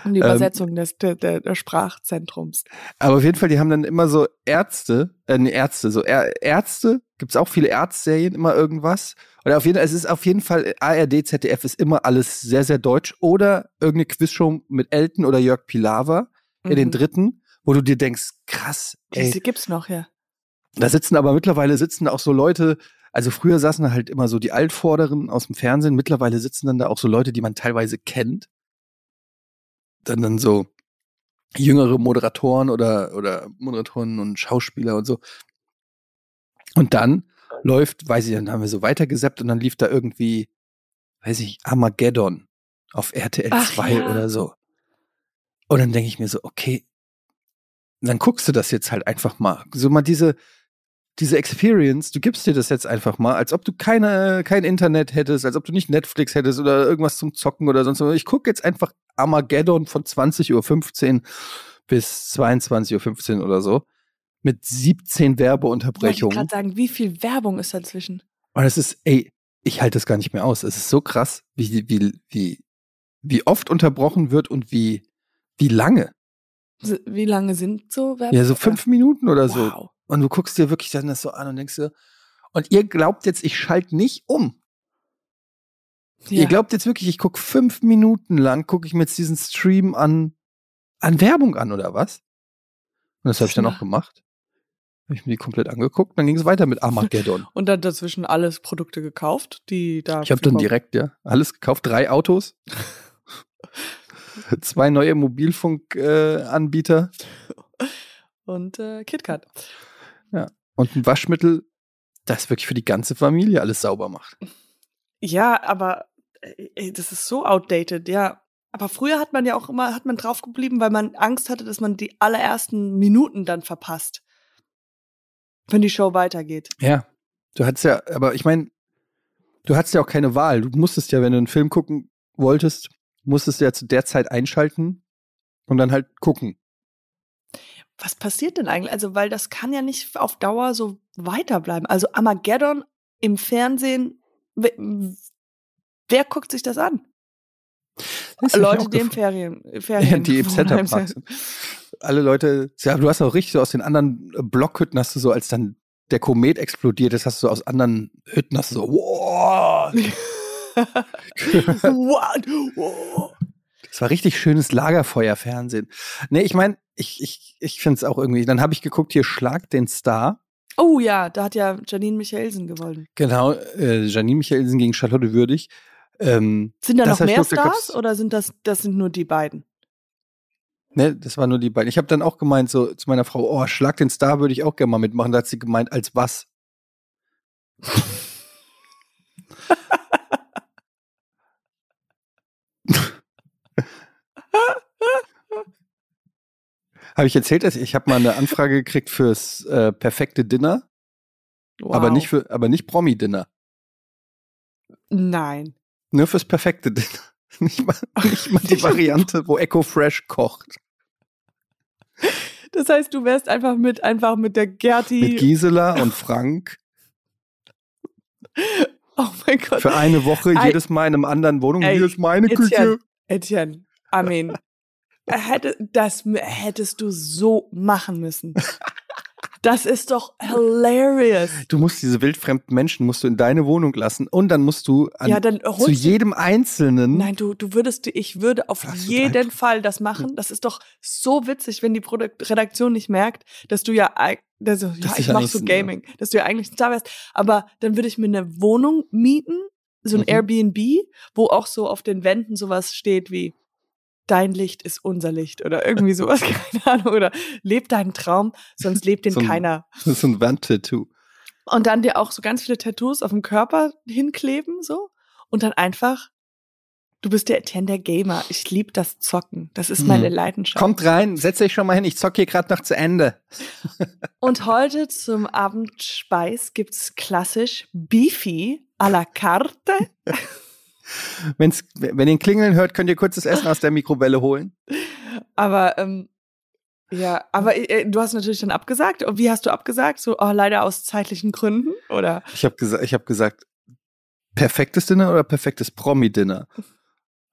Und die
Ähm,
Übersetzung des, der, der, Sprachzentrums.
Aber auf jeden Fall, die haben dann immer so Ärzte, äh, nee, Ärzte, so Ä Ärzte, gibt's auch viele Ärztserien, immer irgendwas. Oder auf jeden Fall, es ist auf jeden Fall, ARD, ZDF ist immer alles sehr, sehr deutsch. Oder irgendeine Quizshow mit Elton oder Jörg Pilawa in den
Mhm.
dritten, wo du dir denkst, krass, ey,
Diese gibt's noch, ja.
da sitzen aber mittlerweile sitzen auch so Leute, also früher saßen da halt immer so die Altvorderen aus dem Fernsehen, mittlerweile sitzen dann da auch so Leute, die man teilweise kennt. Dann dann so jüngere Moderatoren oder, oder Moderatoren und Schauspieler und so. Und dann läuft, weiß ich, dann haben wir so weitergesappt und dann lief da irgendwie, weiß ich, Armageddon auf RTL
Ach
2
ja.
oder so. Und dann denke ich mir so, okay, dann guckst du das jetzt halt einfach mal. So mal diese, diese Experience, du gibst dir das jetzt einfach mal, als ob du keine, kein Internet hättest, als ob du nicht Netflix hättest oder irgendwas zum Zocken oder sonst was. Ich gucke jetzt einfach Armageddon von 20.15 Uhr bis 22.15 Uhr oder so mit 17 Werbeunterbrechungen.
Ich gerade sagen, wie viel Werbung ist dazwischen?
Und es ist, ey, ich halte das gar nicht mehr aus. Es ist so krass, wie, wie, wie, wie oft unterbrochen wird und wie, wie lange.
Wie lange sind so Werbung?
Ja, so fünf Minuten oder so. Und du guckst dir wirklich dann das so an und denkst dir, und ihr glaubt jetzt, ich schalte nicht um.
Ja.
Ihr glaubt jetzt wirklich, ich gucke fünf Minuten lang, gucke ich mir jetzt diesen Stream an, an Werbung an oder was? Und das habe ich dann auch gemacht. Habe ich mir die komplett angeguckt, dann ging es weiter mit Armageddon.
Und dann dazwischen alles Produkte gekauft, die da.
Ich habe dann direkt, ja, alles gekauft, drei Autos, zwei neue Mobilfunkanbieter äh,
Und äh, KitKat.
Und ein Waschmittel, das wirklich für die ganze Familie alles sauber macht.
Ja, aber äh, ey, das ist so outdated, ja. Aber früher hat man ja auch immer, hat man drauf geblieben, weil man Angst hatte, dass man die allerersten Minuten dann verpasst. Wenn die Show weitergeht.
Ja, du hattest ja, aber ich meine, du hattest ja auch keine Wahl. Du musstest ja, wenn du einen Film gucken wolltest, musstest du ja zu der Zeit einschalten und dann halt gucken.
Was passiert denn eigentlich? Also, weil das kann ja nicht auf Dauer so weiterbleiben. Also Armageddon im Fernsehen, wer, wer guckt sich das an?
Das
Leute, die im
gefragt.
Ferien,
Ja,
Ferien
die im Centerpark
sind.
Alle Leute, ja, du hast auch richtig so aus den anderen Blockhütten hast du so, als dann der Komet explodiert ist, hast du so aus anderen Hütten hast du so, wow.
Oh.
Das war richtig schönes Lagerfeuerfernsehen. Nee, ich meine, ich, ich, ich finde es auch irgendwie. Dann habe ich geguckt, hier Schlag den Star.
oh ja, da hat ja Janine Michelsen gewonnen.
Genau, äh, Janine Michelsen gegen Charlotte Würdig. Ähm,
Sind da noch mehr Stars oder sind das, das sind nur die beiden?
ne, das war nur die beiden. Ich habe dann auch gemeint, so zu meiner Frau, oh, Schlag den Star würde ich auch gerne mal mitmachen. Da hat sie gemeint, als was? Habe ich erzählt, dass ich habe mal eine Anfrage gekriegt fürs äh, perfekte Dinner,
Wow.
aber nicht für, aber nicht Promi-Dinner.
Nein.
Nur fürs perfekte Dinner. Nicht mal, nicht mal die Variante, wo Echo Fresh kocht.
Das heißt, du wärst einfach mit, einfach mit der Gerti.
Mit Gisela und Frank.
oh mein Gott.
Für eine Woche
Ei.
jedes Mal in einem anderen Wohnung.
Ey,
Hier ist meine
Etienne.
Küche.
Etienne, Amen. Hätte, das hättest du so machen müssen. Das ist doch hilarious.
Du musst diese wildfremden Menschen musst du in deine Wohnung lassen und dann musst du an,
ja, dann
zu jedem Einzelnen.
Nein, du, du würdest, ich würde auf jeden Fall das machen. Das ist doch so witzig, wenn die Produkt Redaktion nicht merkt, dass du ja, dass, ja, ich
ich
mach
eigentlich
so Gaming, dass du ja eigentlich ein Star wärst. Aber dann würde ich mir eine Wohnung mieten, so ein
Mhm.
Airbnb, wo auch so auf den Wänden sowas steht wie Dein Licht ist unser Licht oder irgendwie sowas, keine Ahnung. Oder leb deinen Traum, sonst lebt den
So ein-
keiner.
Das ist ein Wandtattoo.
Und dann dir auch so ganz viele Tattoos auf dem Körper hinkleben, so. Und dann einfach, du bist der Etienne der Gamer. Ich liebe das Zocken. Das ist meine
Mhm.
Leidenschaft.
Kommt rein, setzt euch schon mal hin. Ich zocke hier gerade noch zu Ende.
Und heute zum Abendspeis gibt's klassisch Beefy à la carte.
Wenn's, wenn ihr ein Klingeln hört, könnt ihr kurz das Essen aus der Mikrowelle holen.
Aber, ähm, ja, aber äh, du hast natürlich dann abgesagt. Und wie hast du abgesagt? So, oh, leider aus zeitlichen Gründen? Oder?
Ich habe gesagt, ich habe gesagt, perfektes Dinner oder perfektes Promi-Dinner?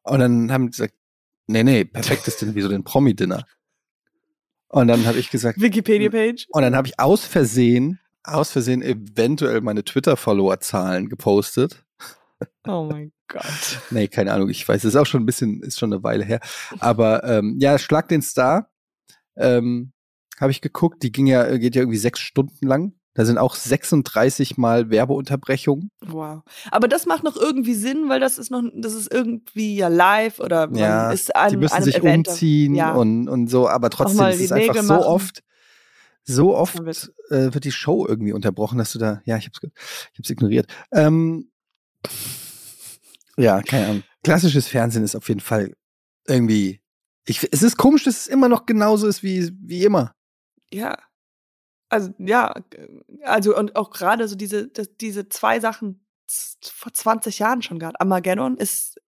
Und dann haben die gesagt, nee, nee, perfektes Dinner, wieso denn Promi-Dinner? Und dann habe ich gesagt,
Wikipedia-Page?
und dann habe ich aus Versehen, aus Versehen eventuell meine Twitter-Follower-Zahlen gepostet.
Oh mein Gott.
Nee, keine Ahnung, ich weiß, es ist auch schon ein bisschen, ist schon eine Weile her. Aber ähm, ja, Schlag den Star, ähm, habe ich geguckt, die ging ja, geht ja irgendwie sechs Stunden lang. Da sind auch 36 Mal Werbeunterbrechungen.
Wow. Aber das macht noch irgendwie Sinn, weil das ist noch, das ist irgendwie ja live oder man
Ja,
ist an
die müssen
einem
sich
Event.
umziehen
Ja.
und, und so, aber trotzdem ist es einfach
Nägel
so
machen.
oft, so oft
Dann wird-
äh, wird die Show irgendwie unterbrochen, dass du da, ja, ich hab's, ich hab's ignoriert. Ähm, ja, keine Ahnung. Klassisches Fernsehen ist auf jeden Fall irgendwie, ich, es ist komisch, dass es immer noch genauso ist wie, wie immer.
Ja. Also, ja, also und auch gerade so diese, das, diese zwei Sachen vor 20 Jahren schon gehabt. Armageddon ist,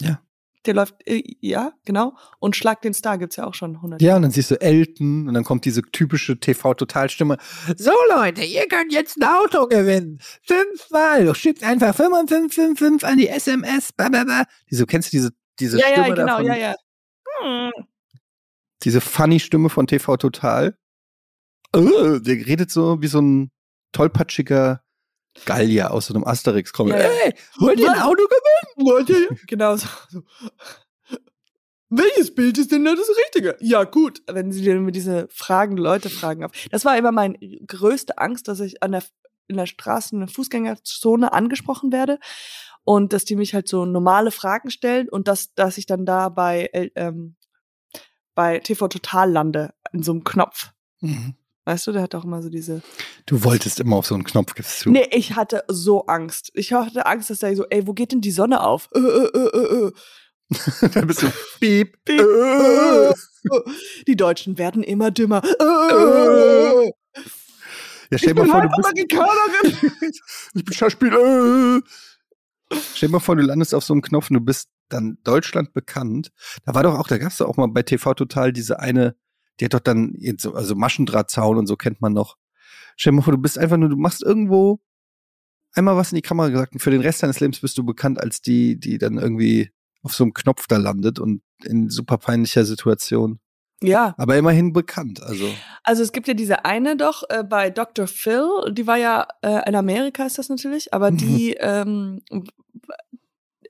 Ja.
Der läuft, äh, ja, genau. Und Schlag den Star gibt's ja auch schon 100
Ja, und dann siehst du Elton und dann kommt diese typische TV-Totalstimme. So Leute, ihr könnt jetzt ein Auto gewinnen. Fünfmal. Du schickst einfach 5555 an die SMS. Blablabla. Diese, kennst du diese, diese
Ja,
Stimme
ja, genau,
davon?
ja, ja. Hm.
Diese funny Stimme von TV Total. Äh, der redet so wie so ein tollpatschiger Gallier aus so einem Asterix-Comic.
Ja, ja.
Hey, wollt ihr ein? Auto gewinnen? Wollt ihr?
Genau so. Welches Bild ist denn da das Richtige? Ja, gut. Wenn sie dir mit diese Fragen, Leute fragen auf. Das war immer meine größte Angst, dass ich an der, in der Straße, in der Fußgängerzone angesprochen werde und dass die mich halt so normale Fragen stellen und dass, dass ich dann da bei, äh, ähm, bei TV Total lande, in so einem Knopf.
Mhm.
Weißt du, der hat auch immer so diese.
Du wolltest immer auf so einen Knopf gibst du.
Nee, ich hatte so Angst. Ich hatte Angst, dass der so, ey, wo geht denn die Sonne auf? Äh, äh, äh, äh,
dann bist du piep.
Piep. Die Deutschen werden immer dümmer.
Ja,
Ich
stell
bin
mal vor,
halt
du bist,
Amerikanerin.
ich bin Schauspieler. Stell dir mal vor, du landest auf so einem Knopf und du bist dann Deutschland bekannt. Da war doch auch, da gab's doch auch mal bei TV Total diese eine, die hat doch dann, so- also Maschendrahtzaun und so kennt man noch. Stell dir mal vor, du bist einfach nur, du machst irgendwo einmal was in die Kamera gesagt und für den Rest deines Lebens bist du bekannt als die, die dann irgendwie auf so einem Knopf da landet und in super peinlicher Situation.
Ja,
Aber immerhin bekannt, also.
also es gibt ja diese eine doch äh, bei Dr. Phil, die war ja äh, in Amerika ist das natürlich, aber
Mhm.
die ähm,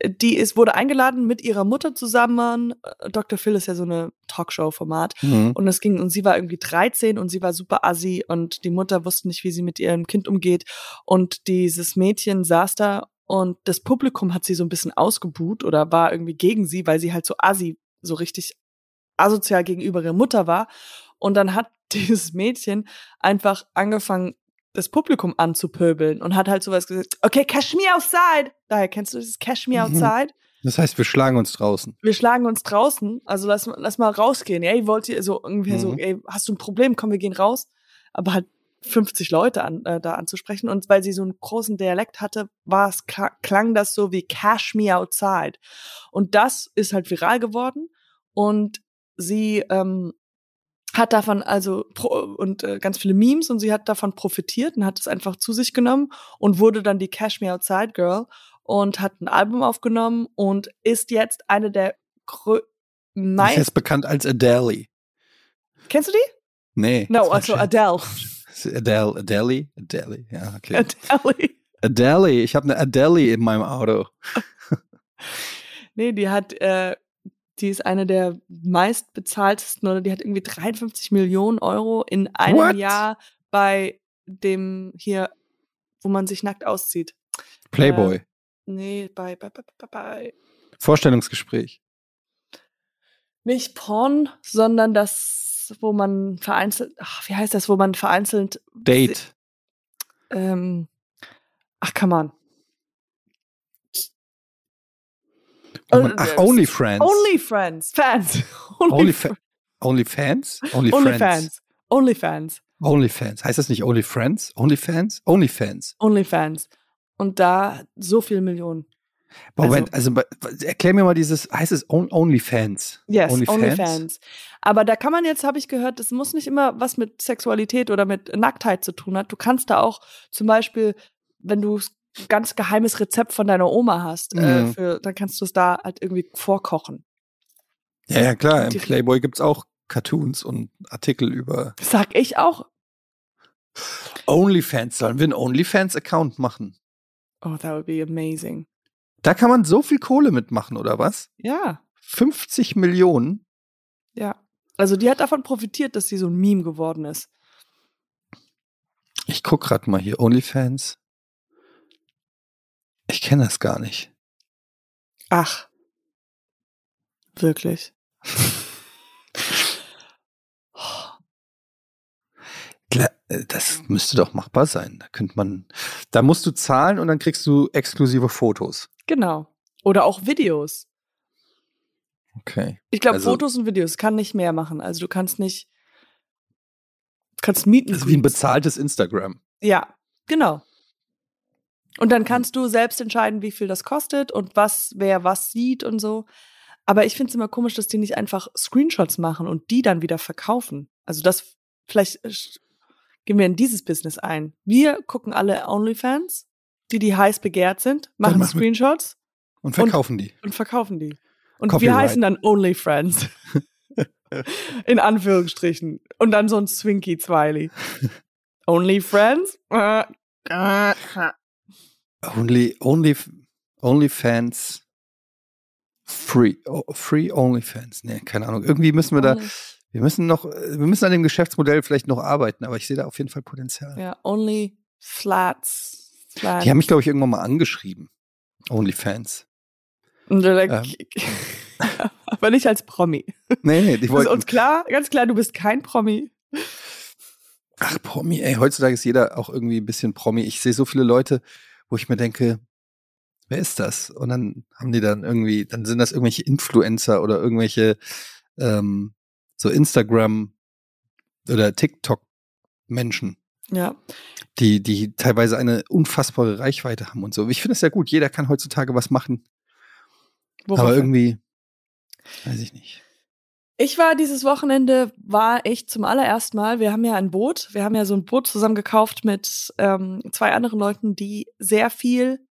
die ist wurde eingeladen mit ihrer Mutter zusammen. Äh, Dr. Phil ist ja so eine Talkshow-Format
Mhm.
und es ging und sie war irgendwie 13 und sie war super assi und die Mutter wusste nicht, wie sie mit ihrem Kind umgeht und dieses Mädchen saß da und das Publikum hat sie so ein bisschen ausgebuht oder war irgendwie gegen sie, weil sie halt so assi, so richtig asozial gegenüber ihrer Mutter war und dann hat dieses Mädchen einfach angefangen das Publikum anzupöbeln und hat halt sowas gesagt, okay, cash me outside. Daher kennst du dieses cash me
Mhm.
outside?
Das heißt, wir schlagen uns draußen.
wir schlagen uns draußen, also lass, lass mal rausgehen. Ey, wollt ihr so irgendwie so,
Mhm.
ey, hast du ein Problem? Komm, wir gehen raus. Aber halt 50 Leute an, äh, da anzusprechen. Und weil sie so einen großen Dialekt hatte, war es, klang das so wie Cash me outside. Und das ist halt viral geworden. Und sie ähm, hat davon also pro und äh, ganz viele Memes und sie hat davon profitiert und hat es einfach zu sich genommen und wurde dann die Cash Me Outside Girl und hat ein Album aufgenommen und ist jetzt eine der grö
Ist
meist
jetzt bekannt als Adele.
Kennst du die?
Nee.
No, also Adele.
Adele, Adele, Adele, ja, okay.
Adele.
Adele, ich habe eine Adele in meinem Auto.
Nee, die hat äh, die ist eine der meistbezahltesten oder die hat irgendwie 53 Millionen Euro in einem
What?
Jahr bei dem hier, wo man sich nackt auszieht.
Playboy.
Nee, bei, bei, bei, bei, bei
Vorstellungsgespräch.
nicht Porn, sondern das, wo man vereinzelt, ach, wie heißt das, wo man vereinzelt,
Date.
ähm, ach, come on.
Oh man, ach, OnlyFriends.
OnlyFriends. Fans.
Onlyfa- OnlyFans? OnlyFriends.
OnlyFans. OnlyFans.
OnlyFans. Heißt das nicht OnlyFriends? OnlyFans? OnlyFans.
OnlyFans. Und da so viel Millionen.
Moment, also, bei- erklär mir mal dieses, heißt es On- OnlyFans?
Yes,
OnlyFans?
OnlyFans. Aber da kann man jetzt, habe ich gehört, das muss nicht immer was mit Sexualität oder mit Nacktheit zu tun hat. Du kannst da auch zum Beispiel, wenn du ein ganz geheimes Rezept von deiner Oma hast, äh,
Mhm.
für, dann kannst du es da halt irgendwie vorkochen.
Ja, ja, klar. Im Playboy gibt's auch Cartoons und Artikel über
Sag ich auch.
OnlyFans. Sollen wir einen OnlyFans-Account machen?
Oh, that would be amazing.
Da kann man so viel Kohle mitmachen, oder was?
Ja,
50 Millionen?
ja. Also die hat davon profitiert, dass sie so ein Meme geworden ist.
Ich guck grad mal hier. OnlyFans. Ich kenne das gar nicht.
Ach. Wirklich.
Äh, Das müsste doch machbar sein. Da könnte man, da musst du zahlen und dann kriegst du exklusive Fotos.
Genau. Oder auch Videos.
Okay.
Ich glaube,
Also-
Fotos und Videos kann nicht mehr machen. Also du kannst nicht kannst mieten.
Also wie ein bezahltes Instagram.
Ja, genau. Und dann kannst du selbst entscheiden, wie viel das kostet und was, wer was sieht und so. Aber ich finde es immer komisch, dass die nicht einfach Screenshots machen und die dann wieder verkaufen. Also das, vielleicht äh, gehen wir in dieses Business ein. Wir gucken alle OnlyFans, die die heiß begehrt sind, machen, machen Screenshots.
Und verkaufen und, die.
Und verkaufen die. Und wir heißen dann OnlyFriends. in Anführungsstrichen. Und dann so ein Swinky Zwiley. OnlyFriends?
Only, only, OnlyFans Free, oh, Free OnlyFans. Nee, keine Ahnung. Irgendwie müssen wir Only. da, wir müssen noch, wir müssen an dem Geschäftsmodell vielleicht noch arbeiten, aber ich sehe da auf jeden Fall Potenzial.
Ja, Only Flats.
Flats. Die haben mich, glaube ich, irgendwann mal angeschrieben. OnlyFans.
Ähm. aber nicht als Promi.
Nee, nee, die wollten.
Ist uns klar, ganz klar, du bist kein Promi.
Ach, Promi, ey, heutzutage ist jeder auch irgendwie ein bisschen Promi. Ich sehe so viele Leute, wo ich mir denke, wer ist das? Und dann haben die dann irgendwie, dann sind das irgendwelche Influencer oder irgendwelche ähm, so Instagram oder TikTok-Menschen.
Ja.
Die, die teilweise eine unfassbare Reichweite haben und so. Ich finde es ja gut, jeder kann heutzutage was machen. Worauf Aber irgendwie, weiß ich nicht.
Ich war dieses Wochenende, war ich zum allerersten Mal, wir haben ja ein Boot, wir haben ja so ein Boot zusammen gekauft mit ähm, zwei anderen Leuten, die sehr viel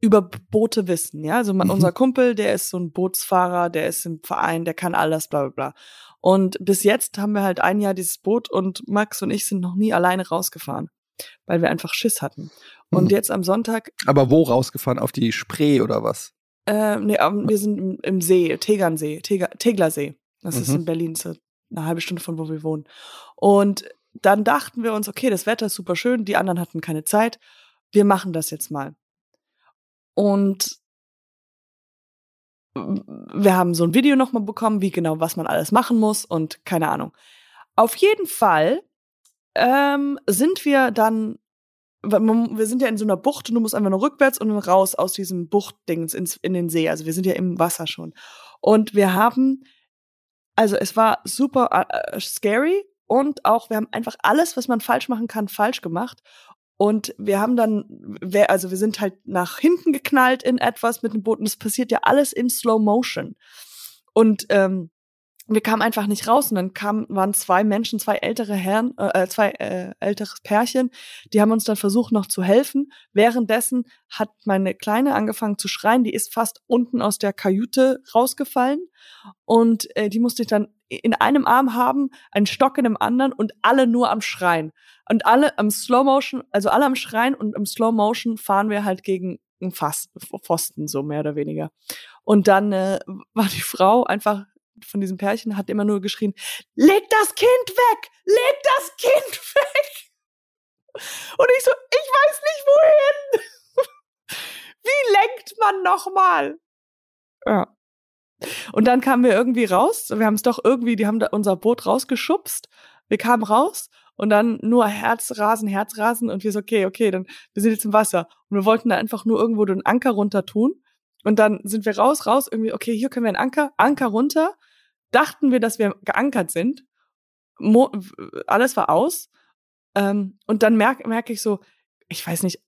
über Boote wissen. Ja, also mhm. unser Kumpel, der ist so ein Bootsfahrer, der ist im Verein, der kann alles, bla bla bla. Und bis jetzt haben wir halt ein Jahr dieses Boot und Max und ich sind noch nie alleine rausgefahren, weil wir einfach Schiss hatten. Und mhm. jetzt am Sonntag.
Aber wo rausgefahren? Auf die Spree oder was?
Äh, nee, wir sind im, im See, Tegernsee, Teger, Teglersee. Das mhm. ist in Berlin, so eine halbe Stunde von wo wir wohnen. Und dann dachten wir uns, okay, das Wetter ist super schön, die anderen hatten keine Zeit. Wir machen das jetzt mal. Und wir haben so ein Video nochmal bekommen, wie genau, was man alles machen muss und keine Ahnung. Auf jeden Fall ähm, sind wir dann, wir sind ja in so einer Bucht und du musst einfach nur rückwärts und raus aus diesem Buchtdings ins, in den See. Also wir sind ja im Wasser schon. Und wir haben, also es war super äh, scary und auch, wir haben einfach alles, was man falsch machen kann, falsch gemacht. Und wir haben dann, also wir sind halt nach hinten geknallt in etwas mit dem Boot und es passiert ja alles in Slow Motion. Und ähm, wir kamen einfach nicht raus und dann kamen, waren zwei Menschen, zwei ältere Herren, äh, zwei äh, älteres Pärchen, die haben uns dann versucht noch zu helfen. Währenddessen hat meine Kleine angefangen zu schreien, die ist fast unten aus der Kajüte rausgefallen und äh, die musste ich dann in einem Arm haben, einen Stock in dem anderen und alle nur am Schreien. Und alle am Slow Motion, also alle am Schreien und im Slow Motion fahren wir halt gegen einen Pfosten, so mehr oder weniger. Und dann äh, war die Frau einfach von diesem Pärchen, hat immer nur geschrien, leg das Kind weg! Leg das Kind weg! Und ich so, ich weiß nicht wohin! Wie lenkt man nochmal? Ja. Und dann kamen wir irgendwie raus. Wir haben es doch irgendwie, die haben unser Boot rausgeschubst. Wir kamen raus und dann nur Herzrasen, Herzrasen und wir so, okay, okay, dann, wir sind jetzt im Wasser. Und wir wollten da einfach nur irgendwo den Anker runter tun. Und dann sind wir raus, raus, irgendwie, okay, hier können wir einen Anker, Anker runter. Dachten wir, dass wir geankert sind. Mo alles war aus. Ähm, und dann merke merk ich so, ich weiß nicht,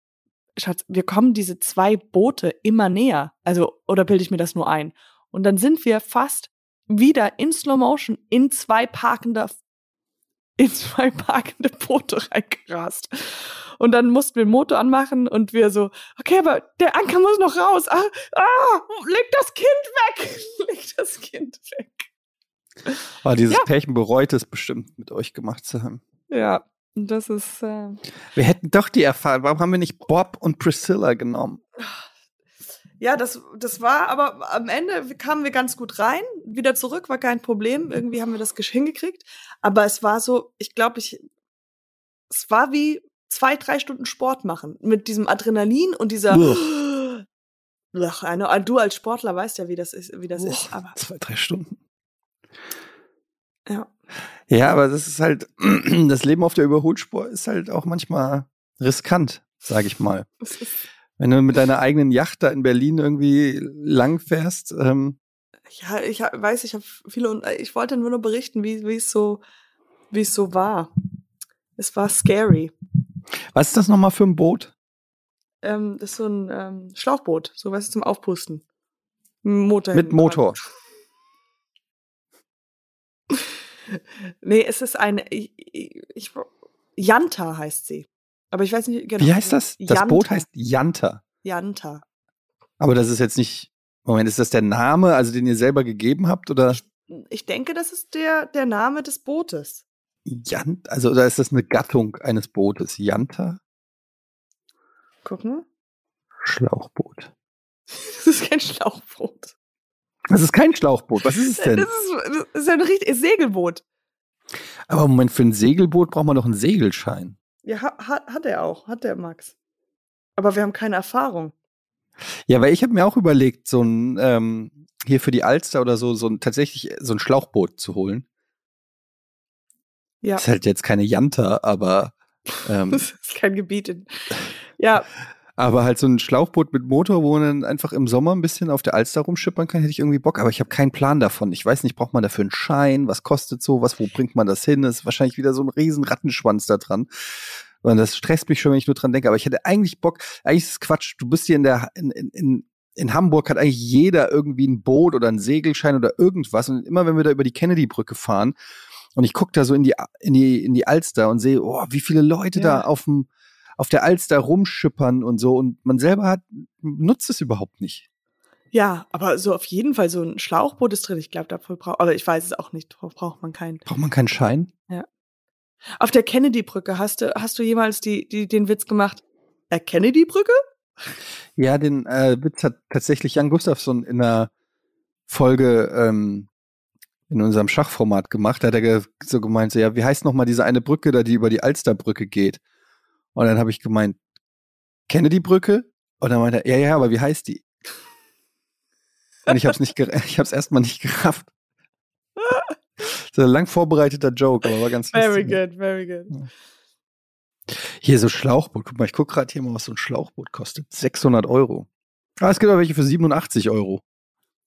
Schatz, wir kommen diese zwei Boote immer näher. Also, oder bilde ich mir das nur ein? Und dann sind wir fast wieder in Slow Motion in zwei parkende, in zwei parkende Boote reingerast. Und dann mussten wir den Motor anmachen und wir so, okay, aber der Anker muss noch raus. Ah, ah leg das Kind weg. leg das Kind weg.
Aber ah, dieses ja. Pärchen bereut es bestimmt, mit euch gemacht zu haben.
Ja, das ist. Äh
wir hätten doch die erfahren. Warum haben wir nicht Bob und Priscilla genommen?
ja, das, das war, aber am Ende kamen wir ganz gut rein. Wieder zurück war kein Problem. Irgendwie haben wir das hingekriegt. Aber es war so, ich glaube, ich, es war wie zwei, drei Stunden Sport machen. Mit diesem Adrenalin und dieser, Ach, eine, du als Sportler weißt ja, wie das ist, wie das Uch, ist. Aber
zwei, drei Stunden.
Ja.
Ja, aber das ist halt, das Leben auf der Überholspur ist halt auch manchmal riskant, sage ich mal. Wenn du mit deiner eigenen Yacht da in Berlin irgendwie lang fährst. Ähm
ja, ich weiß, ich habe viele und ich wollte nur noch berichten, wie wie es so wie es so war. Es war scary.
Was ist das nochmal für ein Boot?
Ähm, das ist so ein ähm, Schlauchboot, so was zum Aufpusten. Motor
Mit. Motor.
Nee, es ist eine. Ich, ich, ich, Janta heißt sie. Aber ich weiß nicht genau.
Wie heißt das? Das Boot
Janta.
heißt Janta.
Janta.
Aber das ist jetzt nicht. Moment, ist das der Name, also den ihr selber gegeben habt? Oder
Ich denke, das ist der, der Name des Bootes.
Jant, also oder ist das eine Gattung eines Bootes? Janta?
Guck mal.
Schlauchboot.
Das ist kein Schlauchboot.
Das ist kein Schlauchboot. Was ist es
Das
denn?
ist, das ist ein richtiges Segelboot.
Aber Moment, für ein Segelboot braucht man doch einen Segelschein.
Ja, ha- hat, hat er auch. Hat der Max. Aber wir haben keine Erfahrung.
Ja, weil ich habe mir auch überlegt, so ein ähm, hier für die Alster oder so, so ein tatsächlich so ein Schlauchboot zu holen.
Ja.
Ist halt jetzt keine Janta, aber ähm,
Das ist kein Gebiet. In, ja,
aber halt so ein Schlauchboot mit Motor, wo man dann einfach im Sommer ein bisschen auf der Alster rumschippern kann, hätte ich irgendwie Bock. Aber ich habe keinen Plan davon. Ich weiß nicht, braucht man dafür einen Schein? Was kostet sowas? Wo bringt man das hin? Das ist wahrscheinlich wieder so ein riesen Rattenschwanz da dran. Und das stresst mich schon, wenn ich nur dran denke. Aber ich hätte eigentlich Bock. Eigentlich ist es Quatsch. Du bist hier in der in, in, in Hamburg hat eigentlich jeder irgendwie ein Boot oder einen Segelschein oder irgendwas. Und immer wenn wir da über die Kennedy-Brücke fahren und ich gucke da so in die, in die, in die Alster und sehe, oh, wie viele Leute
Ja.
da auf dem, auf der Alster rumschippern und so. Und man selber hat, nutzt es überhaupt nicht.
ja, aber so auf jeden Fall so ein Schlauchboot ist drin. Ich glaube, dafür braucht, aber ich weiß es auch nicht. Braucht man keinen.
Braucht man keinen Schein?
Auf der Kennedy-Brücke hast du, hast du jemals die, die, den Witz gemacht? Äh, Kennedy-Brücke?
Ja, den äh, Witz hat tatsächlich Jan Gustafsson in einer Folge ähm, in unserem Schachformat gemacht. Da hat er so gemeint, so, ja, wie heißt noch mal diese eine Brücke da, die über die Alsterbrücke geht? Und dann habe ich gemeint, Kennedy-Brücke? Und dann meinte er, ja, ja, aber wie heißt die? Und ich habe es nicht, ich habe es erstmal nicht gerafft. So ein lang vorbereiteter Joke, aber war ganz
Very
lustig.
good, very good.
Hier so Schlauchboot. Guck mal, ich guck gerade hier mal, was so ein Schlauchboot kostet. 600 Euro. Ah, es gibt auch welche für 87 Euro.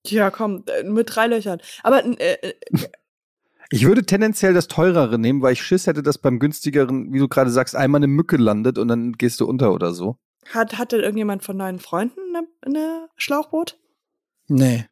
Ja, komm, äh, mit drei Löchern. Aber äh, äh,
Ich würde tendenziell das teurere nehmen, weil ich Schiss hätte, dass beim günstigeren, wie du gerade sagst, einmal eine Mücke landet und dann gehst du unter oder so.
hat, hat denn irgendjemand von deinen Freunden eine, eine Schlauchboot?
Nee.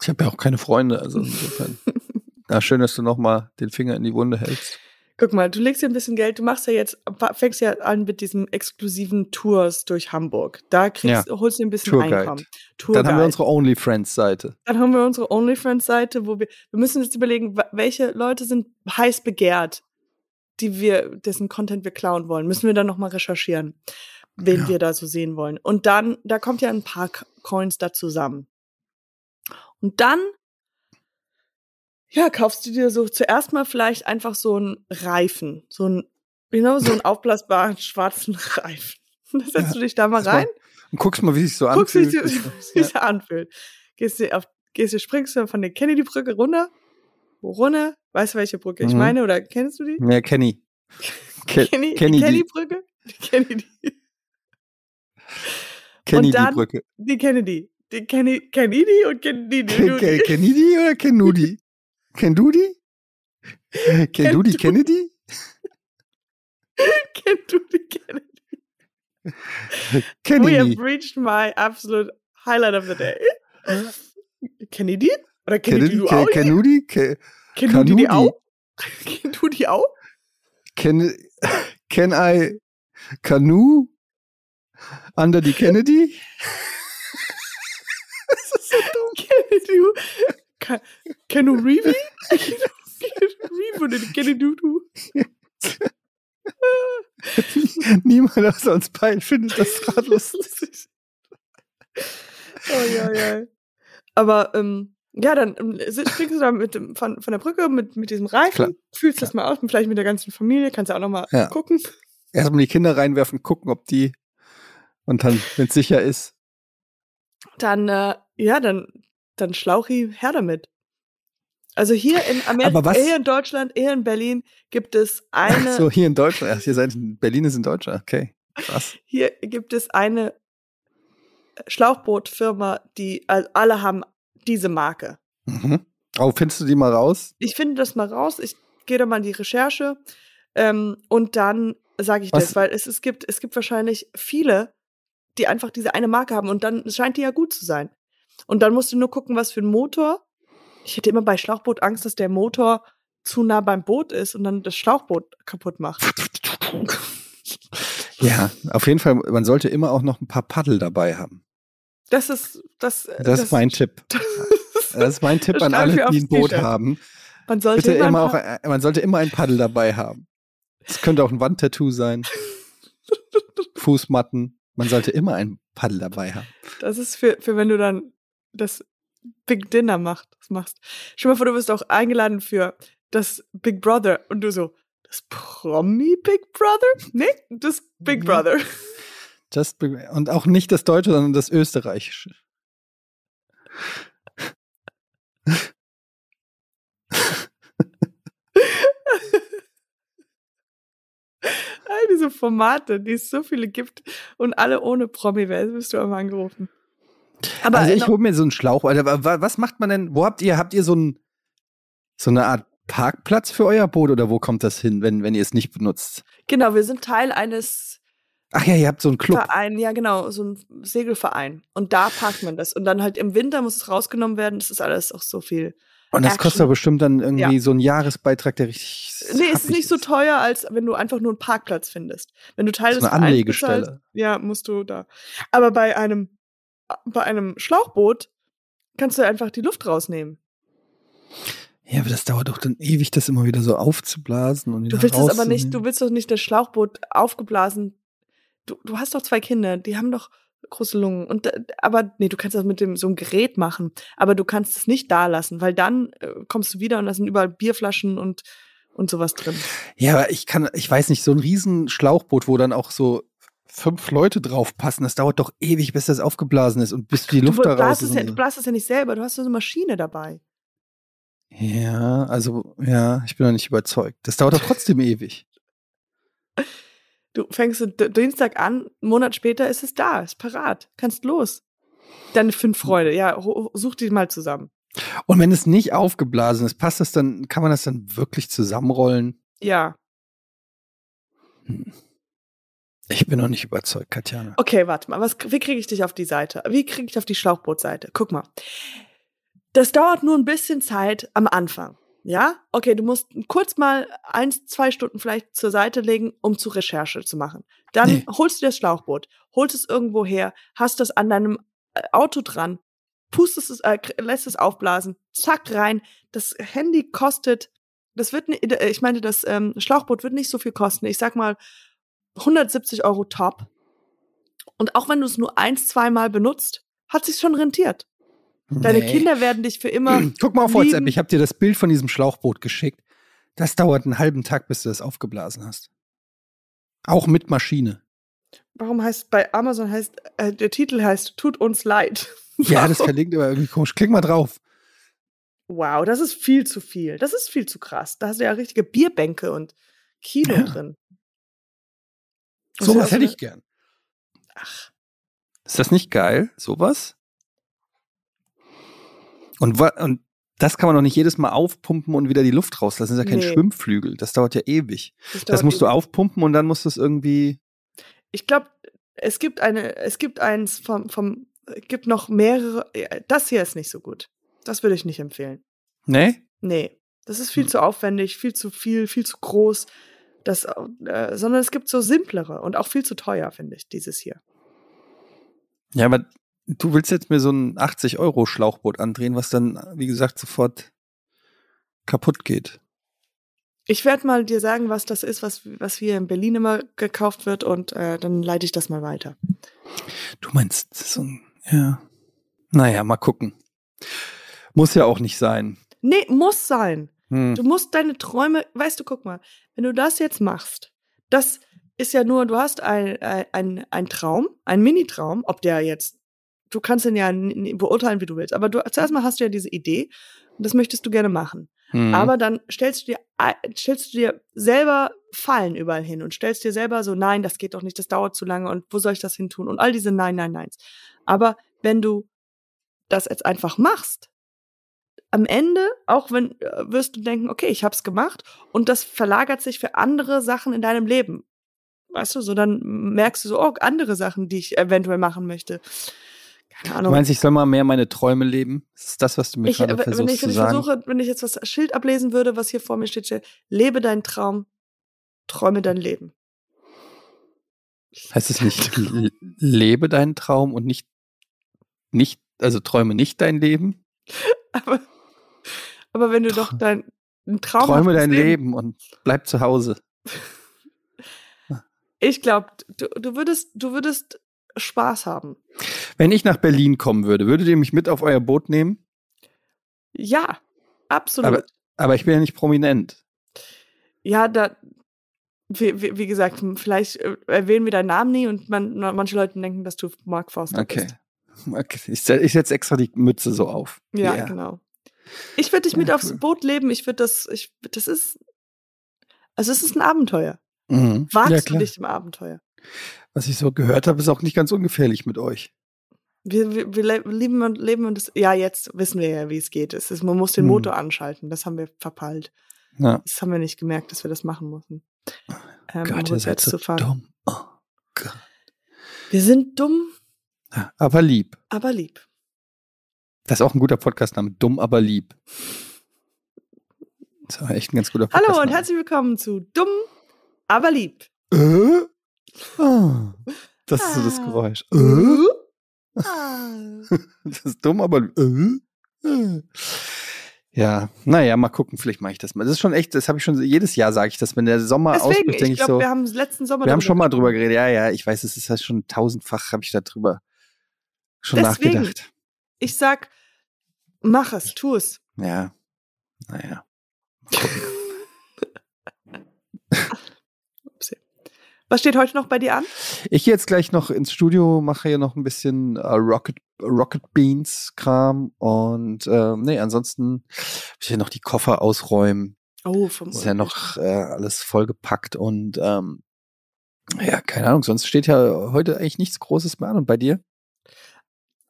Ich habe ja auch keine Freunde, also insofern. Na, schön, dass du nochmal den Finger in die Wunde hältst.
Guck mal, du legst dir ein bisschen Geld, du machst ja jetzt, fängst ja an mit diesen exklusiven Tours durch Hamburg. Da kriegst, holst du dir ein bisschen
Tourguide.
Einkommen.
Dann haben wir
Tourguide.
unsere OnlyFriends-Seite.
Dann haben wir unsere OnlyFriends-Seite, wo wir, wir müssen jetzt überlegen, welche Leute sind heiß begehrt, die wir, dessen Content wir klauen wollen. Müssen wir dann nochmal recherchieren, wen
Ja.
wir da so sehen wollen. Und dann, da kommt ja ein paar Coins da zusammen. Und dann, ja, kaufst du dir so zuerst mal vielleicht einfach so einen Reifen, so ein, you know, so einen aufblasbaren schwarzen Reifen. Da setzt
Ja,
du dich da mal
das war-
rein
Und guckst mal, wie sich so
guckst,
anfühlt.
es wie sich anfühlt. Gehst du auf, gehst du, springst du von der Kennedy-Brücke runter, runter, weißt du, welche Brücke ich
Mhm.
meine, oder kennst du die?
Ja, Kenny. Ke
Kenny,
Kenny,
die
die,
Kennedy.
Kenny
und dann-
die Brücke.
Die Kennedy. Die Kenny, Kennedy und Kennedy.
Ken, Ken, Kennedy oder Kennudi? Kennudi? Kennudi Kennedy?
Kennst du die Kennedy? We
Kennedy.
have reached my absolute highlight of the day. Kennedy? Oder Kennedy,
Kennedy?
du auch?
Kennudi? Ke-
Kennedy die auch? Kennst du die auch?
Can, can I canoe under the Kennedy?
Kennedy. Ka- Kennu Reevy? Kennu Reevy oder die Kennedy du?
Niemand außer uns beiden findet das gerade lustig.
Oh ja, ja. Aber ähm, ja, dann ähm, springst du da mit dem, von, von der Brücke mit, mit diesem Reifen,
Klar,
fühlst das mal aus, vielleicht mit der ganzen Familie, kannst ja auch noch mal
Ja.
gucken.
Erstmal die Kinder reinwerfen, gucken, ob die und dann, wenn es sicher ist.
Dann, äh, ja, dann, dann Schlauchi her damit. Also hier in Amerika, hier in Deutschland, hier in Berlin gibt es eine,
Ach so, hier in Deutschland. Ach, ihr seid in Berlin ist in Deutschland. Okay. Krass.
hier gibt es eine Schlauchbootfirma, die, also alle haben diese Marke.
Mhm. Oh, findest du die mal raus?
Ich finde das mal raus. Ich gehe da mal in die Recherche. Ähm, und dann sage ich
Was-
das, weil es, es gibt, es gibt wahrscheinlich viele, die einfach diese eine Marke haben und dann scheint die ja gut zu sein. Und dann musst du nur gucken, was für ein Motor. Ich hätte immer bei Schlauchboot Angst, dass der Motor zu nah beim Boot ist und dann das Schlauchboot kaputt macht.
Ja, auf jeden Fall, man sollte immer auch noch ein paar Paddel dabei haben.
Das ist das.
Das, ist mein Tipp. Das ist mein Tipp
Das
an alle, die ein Boot haben.
Man sollte
Bitte
immer,
immer
ein
auch, ein- man sollte immer ein Paddel dabei haben. Es könnte auch ein Wandtattoo sein. Fußmatten. Man sollte immer ein Paddel dabei haben.
Das ist für, für wenn du dann das Big Dinner macht, das machst. Stell dir mal vor, du wirst auch eingeladen für das Big Brother und du so, das Promi Big Brother? Nee, das Big
Mhm.
Brother.
Just be- und auch nicht das Deutsche, sondern das Österreichische.
All diese Formate, die es so viele gibt und alle ohne Promi, wer bist du einmal angerufen? Aber
also ich hole mir so einen Schlauch. Alter, wa- wa- was macht man denn? Wo habt ihr? Habt ihr so, ein, so eine Art Parkplatz für euer Boot oder wo kommt das hin, wenn, wenn ihr es nicht benutzt?
genau, wir sind Teil eines
Ach ja, ihr habt so einen Club.
Vereins, ja genau, so ein Segelverein. Und da parkt man das. Und dann halt im Winter muss es rausgenommen werden. Das ist alles auch so viel.
Und das
Action.
kostet doch bestimmt dann irgendwie
Ja.
so einen Jahresbeitrag, der richtig.
Nee, es ist nicht so teuer, als wenn du einfach nur einen Parkplatz findest. Wenn du Teil
So
des
eine
Vereins
Anlegestelle.
bist, halt, ja, musst du da. Aber bei einem, bei einem Schlauchboot kannst du einfach die Luft rausnehmen.
Ja, aber das dauert doch dann ewig, das immer wieder so aufzublasen und
Du willst es aber nicht, du willst doch nicht das Schlauchboot aufgeblasen. Du, du hast doch zwei Kinder, die haben doch große Lungen. Und aber nee, du kannst das mit dem so einem Gerät machen, aber du kannst es nicht da lassen, weil dann äh, kommst du wieder und da sind überall Bierflaschen und und sowas drin.
Ja, aber ich kann, ich weiß nicht, so ein riesen Schlauchboot, wo dann auch so fünf Leute drauf passen, das dauert doch ewig, bis das aufgeblasen ist und bis die Luft da raus ist.
ja, du blasst es ja nicht selber, du hast so eine Maschine dabei.
Ja, also, ja, ich bin noch nicht überzeugt. Das dauert doch trotzdem ewig.
Du fängst Dienstag an, einen Monat später ist es da, ist parat, kannst los. Deine fünf Freunde, ja, such die mal zusammen.
Und wenn es nicht aufgeblasen ist, passt das dann, kann man das dann wirklich zusammenrollen?
Ja,
Ich bin noch nicht überzeugt, Katjana.
okay, warte mal, was, wie kriege ich dich auf die Seite? Wie kriege ich dich auf die Schlauchbootseite? Guck mal. Das dauert nur ein bisschen Zeit am Anfang. Ja? Okay, du musst kurz mal eins, zwei Stunden vielleicht zur Seite legen, um zu Recherche zu machen. Dann
Nee.
holst du das Schlauchboot, holst es irgendwo her, hast das an deinem äh, Auto dran, pustest es, äh, lässt es aufblasen, zack rein. Das Handy kostet, das wird, äh, ich meine, das ähm, Schlauchboot wird nicht so viel kosten. Ich sag mal 170 Euro top. Und auch wenn du es nur eins, zweimal benutzt, hat sich schon rentiert. Deine
Nee.
Kinder werden dich für immer.
Guck mal auf
lieben.
WhatsApp, ich habe dir das Bild von diesem Schlauchboot geschickt. Das dauert einen halben Tag, bis du das aufgeblasen hast. Auch mit Maschine.
Warum heißt bei Amazon heißt äh, der Titel heißt Tut uns leid.
Ja, das verlinkt aber irgendwie komisch. Klick mal drauf.
Wow, das ist viel zu viel. Das ist viel zu krass. Da hast du ja richtige Bierbänke und Kino
Ja.
drin.
Sowas hätte ich gern.
Ach,
Ist das nicht geil? Sowas? Und, und das kann man doch nicht jedes Mal aufpumpen und wieder die Luft rauslassen. Das ist ja kein
Nee.
Schwimmflügel. Das dauert ja ewig.
das,
Das musst du aufpumpen und dann musst du es irgendwie.
Ich glaube, es gibt eine, es gibt eins vom, vom, es gibt noch mehrere. ja, Das hier ist nicht so gut. Das würde ich nicht empfehlen.
Nee?
Nee, das ist viel
Hm.
zu aufwendig, viel zu viel, viel zu groß. Das, äh, sondern es gibt so simplere und auch viel zu teuer, finde ich, dieses hier.
Ja, aber du willst jetzt mir so ein 80-Euro-Schlauchboot andrehen, was dann, wie gesagt, sofort kaputt geht.
Ich werde mal dir sagen, was das ist, was, was hier in Berlin immer gekauft wird und äh, dann leite ich das mal weiter.
Du meinst so ein. Ja. Naja, mal gucken. Muss ja auch nicht sein.
Nee, muss sein.
Hm.
Du musst deine Träume, weißt du, guck mal, wenn du das jetzt machst, das ist ja nur, du hast ein, ein, ein Traum, ein Mini-Traum, ob der jetzt, du kannst ihn ja beurteilen, wie du willst, aber du, zuerst mal hast du ja diese Idee und das möchtest du gerne machen.
Hm.
Aber dann stellst du dir, stellst du dir selber Fallen überall hin und stellst dir selber so, nein, das geht doch nicht, das dauert zu lange und wo soll ich das hin tun und all diese Nein, Nein, Neins. Aber wenn du das jetzt einfach machst, am Ende, auch wenn äh, wirst du denken, okay, ich hab's gemacht und das verlagert sich für andere Sachen in deinem Leben. Weißt du, so dann merkst du so, oh, andere Sachen, die ich eventuell machen möchte. Keine Ahnung.
Du meinst, ich soll mal mehr meine Träume leben? Ist das, was du mir
ich,
gerade
wenn
versuchst
ich,
zu
wenn ich
sagen?
versuche, wenn ich jetzt das Schild ablesen würde, was hier vor mir steht, steht lebe deinen Traum, träume dein Leben.
heißt es nicht, lebe deinen Traum und nicht, nicht, also träume nicht dein Leben?
Aber, aber wenn du doch dein ein Traum
Träume dein Leben und bleib zu Hause.
Ich glaube, du, du würdest, du würdest Spaß haben.
Wenn ich nach Berlin kommen würde, würdet ihr mich mit auf euer Boot nehmen?
Ja, absolut.
Aber- Aber ich bin ja nicht prominent.
ja, da, wie, wie, wie gesagt, vielleicht äh, erwähnen wir deinen Namen nie und man, manche Leute denken, dass du Mark Forster
Okay.
bist.
okay. Ich, se- ich setze extra die Mütze so auf.
Ja,
Yeah.
genau. Ich würde dich mit aufs. Boot leben. Ich würde das, ich, das ist, also es ist ein Abenteuer.
Mhm.
Wagst
ja,
du dich im Abenteuer?
Was ich so gehört habe, ist auch nicht ganz ungefährlich mit euch.
Wir, wir, wir le- lieben und leben und das, ja, jetzt wissen wir ja, wie es geht. Es ist, man muss den
Hm.
Motor anschalten. Das haben wir verpeilt.
Ja.
Das haben wir nicht gemerkt, dass wir das machen mussten. Ähm, um
Gott, ihr seid so dumm. Oh, Gott.
Wir sind dumm,
Ja, aber lieb.
aber lieb.
Das ist auch ein guter Podcastname. Dumm, aber lieb. Das war echt ein ganz guter
Hallo
Podcastname.
und herzlich willkommen zu Dumm, aber lieb.
Äh? Ah, das ist so das
Ah.
Geräusch. Äh?
Ah.
Das ist dumm, aber äh? Äh. Ja, naja, mal gucken, vielleicht mache ich das mal. Das ist schon echt, das habe ich schon, jedes Jahr sage ich das, wenn der Sommer
Deswegen,
ausbricht, denke
ich
ich so.
wir haben letzten Sommer
Wir haben schon mal drüber geredet. Ja, ja, ich weiß, es ist halt schon tausendfach, habe ich da drüber schon
Deswegen.
nachgedacht.
Ich sag, mach es, tu es.
Ja, naja.
Was steht heute noch bei dir an?
Ich gehe jetzt gleich noch ins Studio, mache hier noch ein bisschen äh, Rocket, Rocket Beans Kram und ähm, nee, ansonsten muss ich hier noch die Koffer ausräumen.
Oh, vom
ist ja noch äh, alles vollgepackt und ähm, ja, keine Ahnung, sonst steht ja heute eigentlich nichts Großes mehr an. Und bei dir?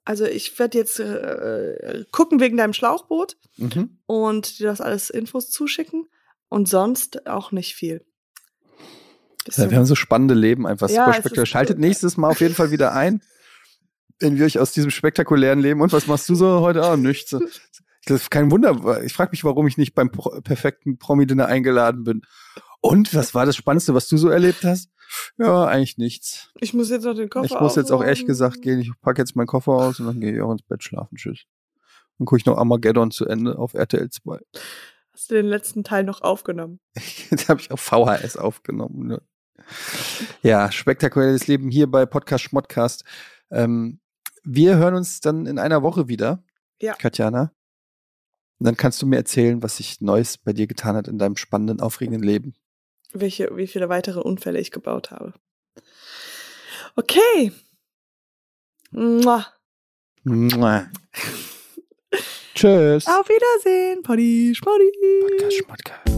Also ich werde jetzt äh, gucken wegen deinem Schlauchboot
Mhm.
und dir das alles Infos zuschicken und sonst auch nicht viel.
Ja, wir haben so spannende Leben, einfach
Ja,
super spektakulär.
ist
Schaltet nächstes Mal auf jeden Fall wieder ein, wenn wir euch aus diesem spektakulären Leben und was machst du so heute? Ah, nichts. Das ist kein Wunder. Ich frage mich, warum ich nicht beim Pro perfekten Promi-Dinner eingeladen bin. Und was war das Spannendste, was du so erlebt hast? Ja, eigentlich nichts.
ich muss jetzt noch den Koffer
ich muss jetzt auch ehrlich gesagt gehen. Ich packe jetzt meinen Koffer aus und dann gehe ich auch ins Bett schlafen. Tschüss. Dann gucke ich noch Armageddon zu Ende auf RTL 2.
Hast du den letzten Teil noch aufgenommen?
Jetzt habe ich auf VHS aufgenommen. Ne? Ja, spektakuläres Leben hier bei Podcast Schmodcast. Ähm, wir hören uns dann in einer Woche wieder,
Ja.
Katjana. Und dann kannst du mir erzählen, was sich Neues bei dir getan hat in deinem spannenden, aufregenden Leben.
Welche, wie viele weitere Unfälle ich gebaut habe. Okay. Mua.
Mua. Tschüss.
Auf Wiedersehen, Poddy, Schmoddy.
Podcast Schmodcast.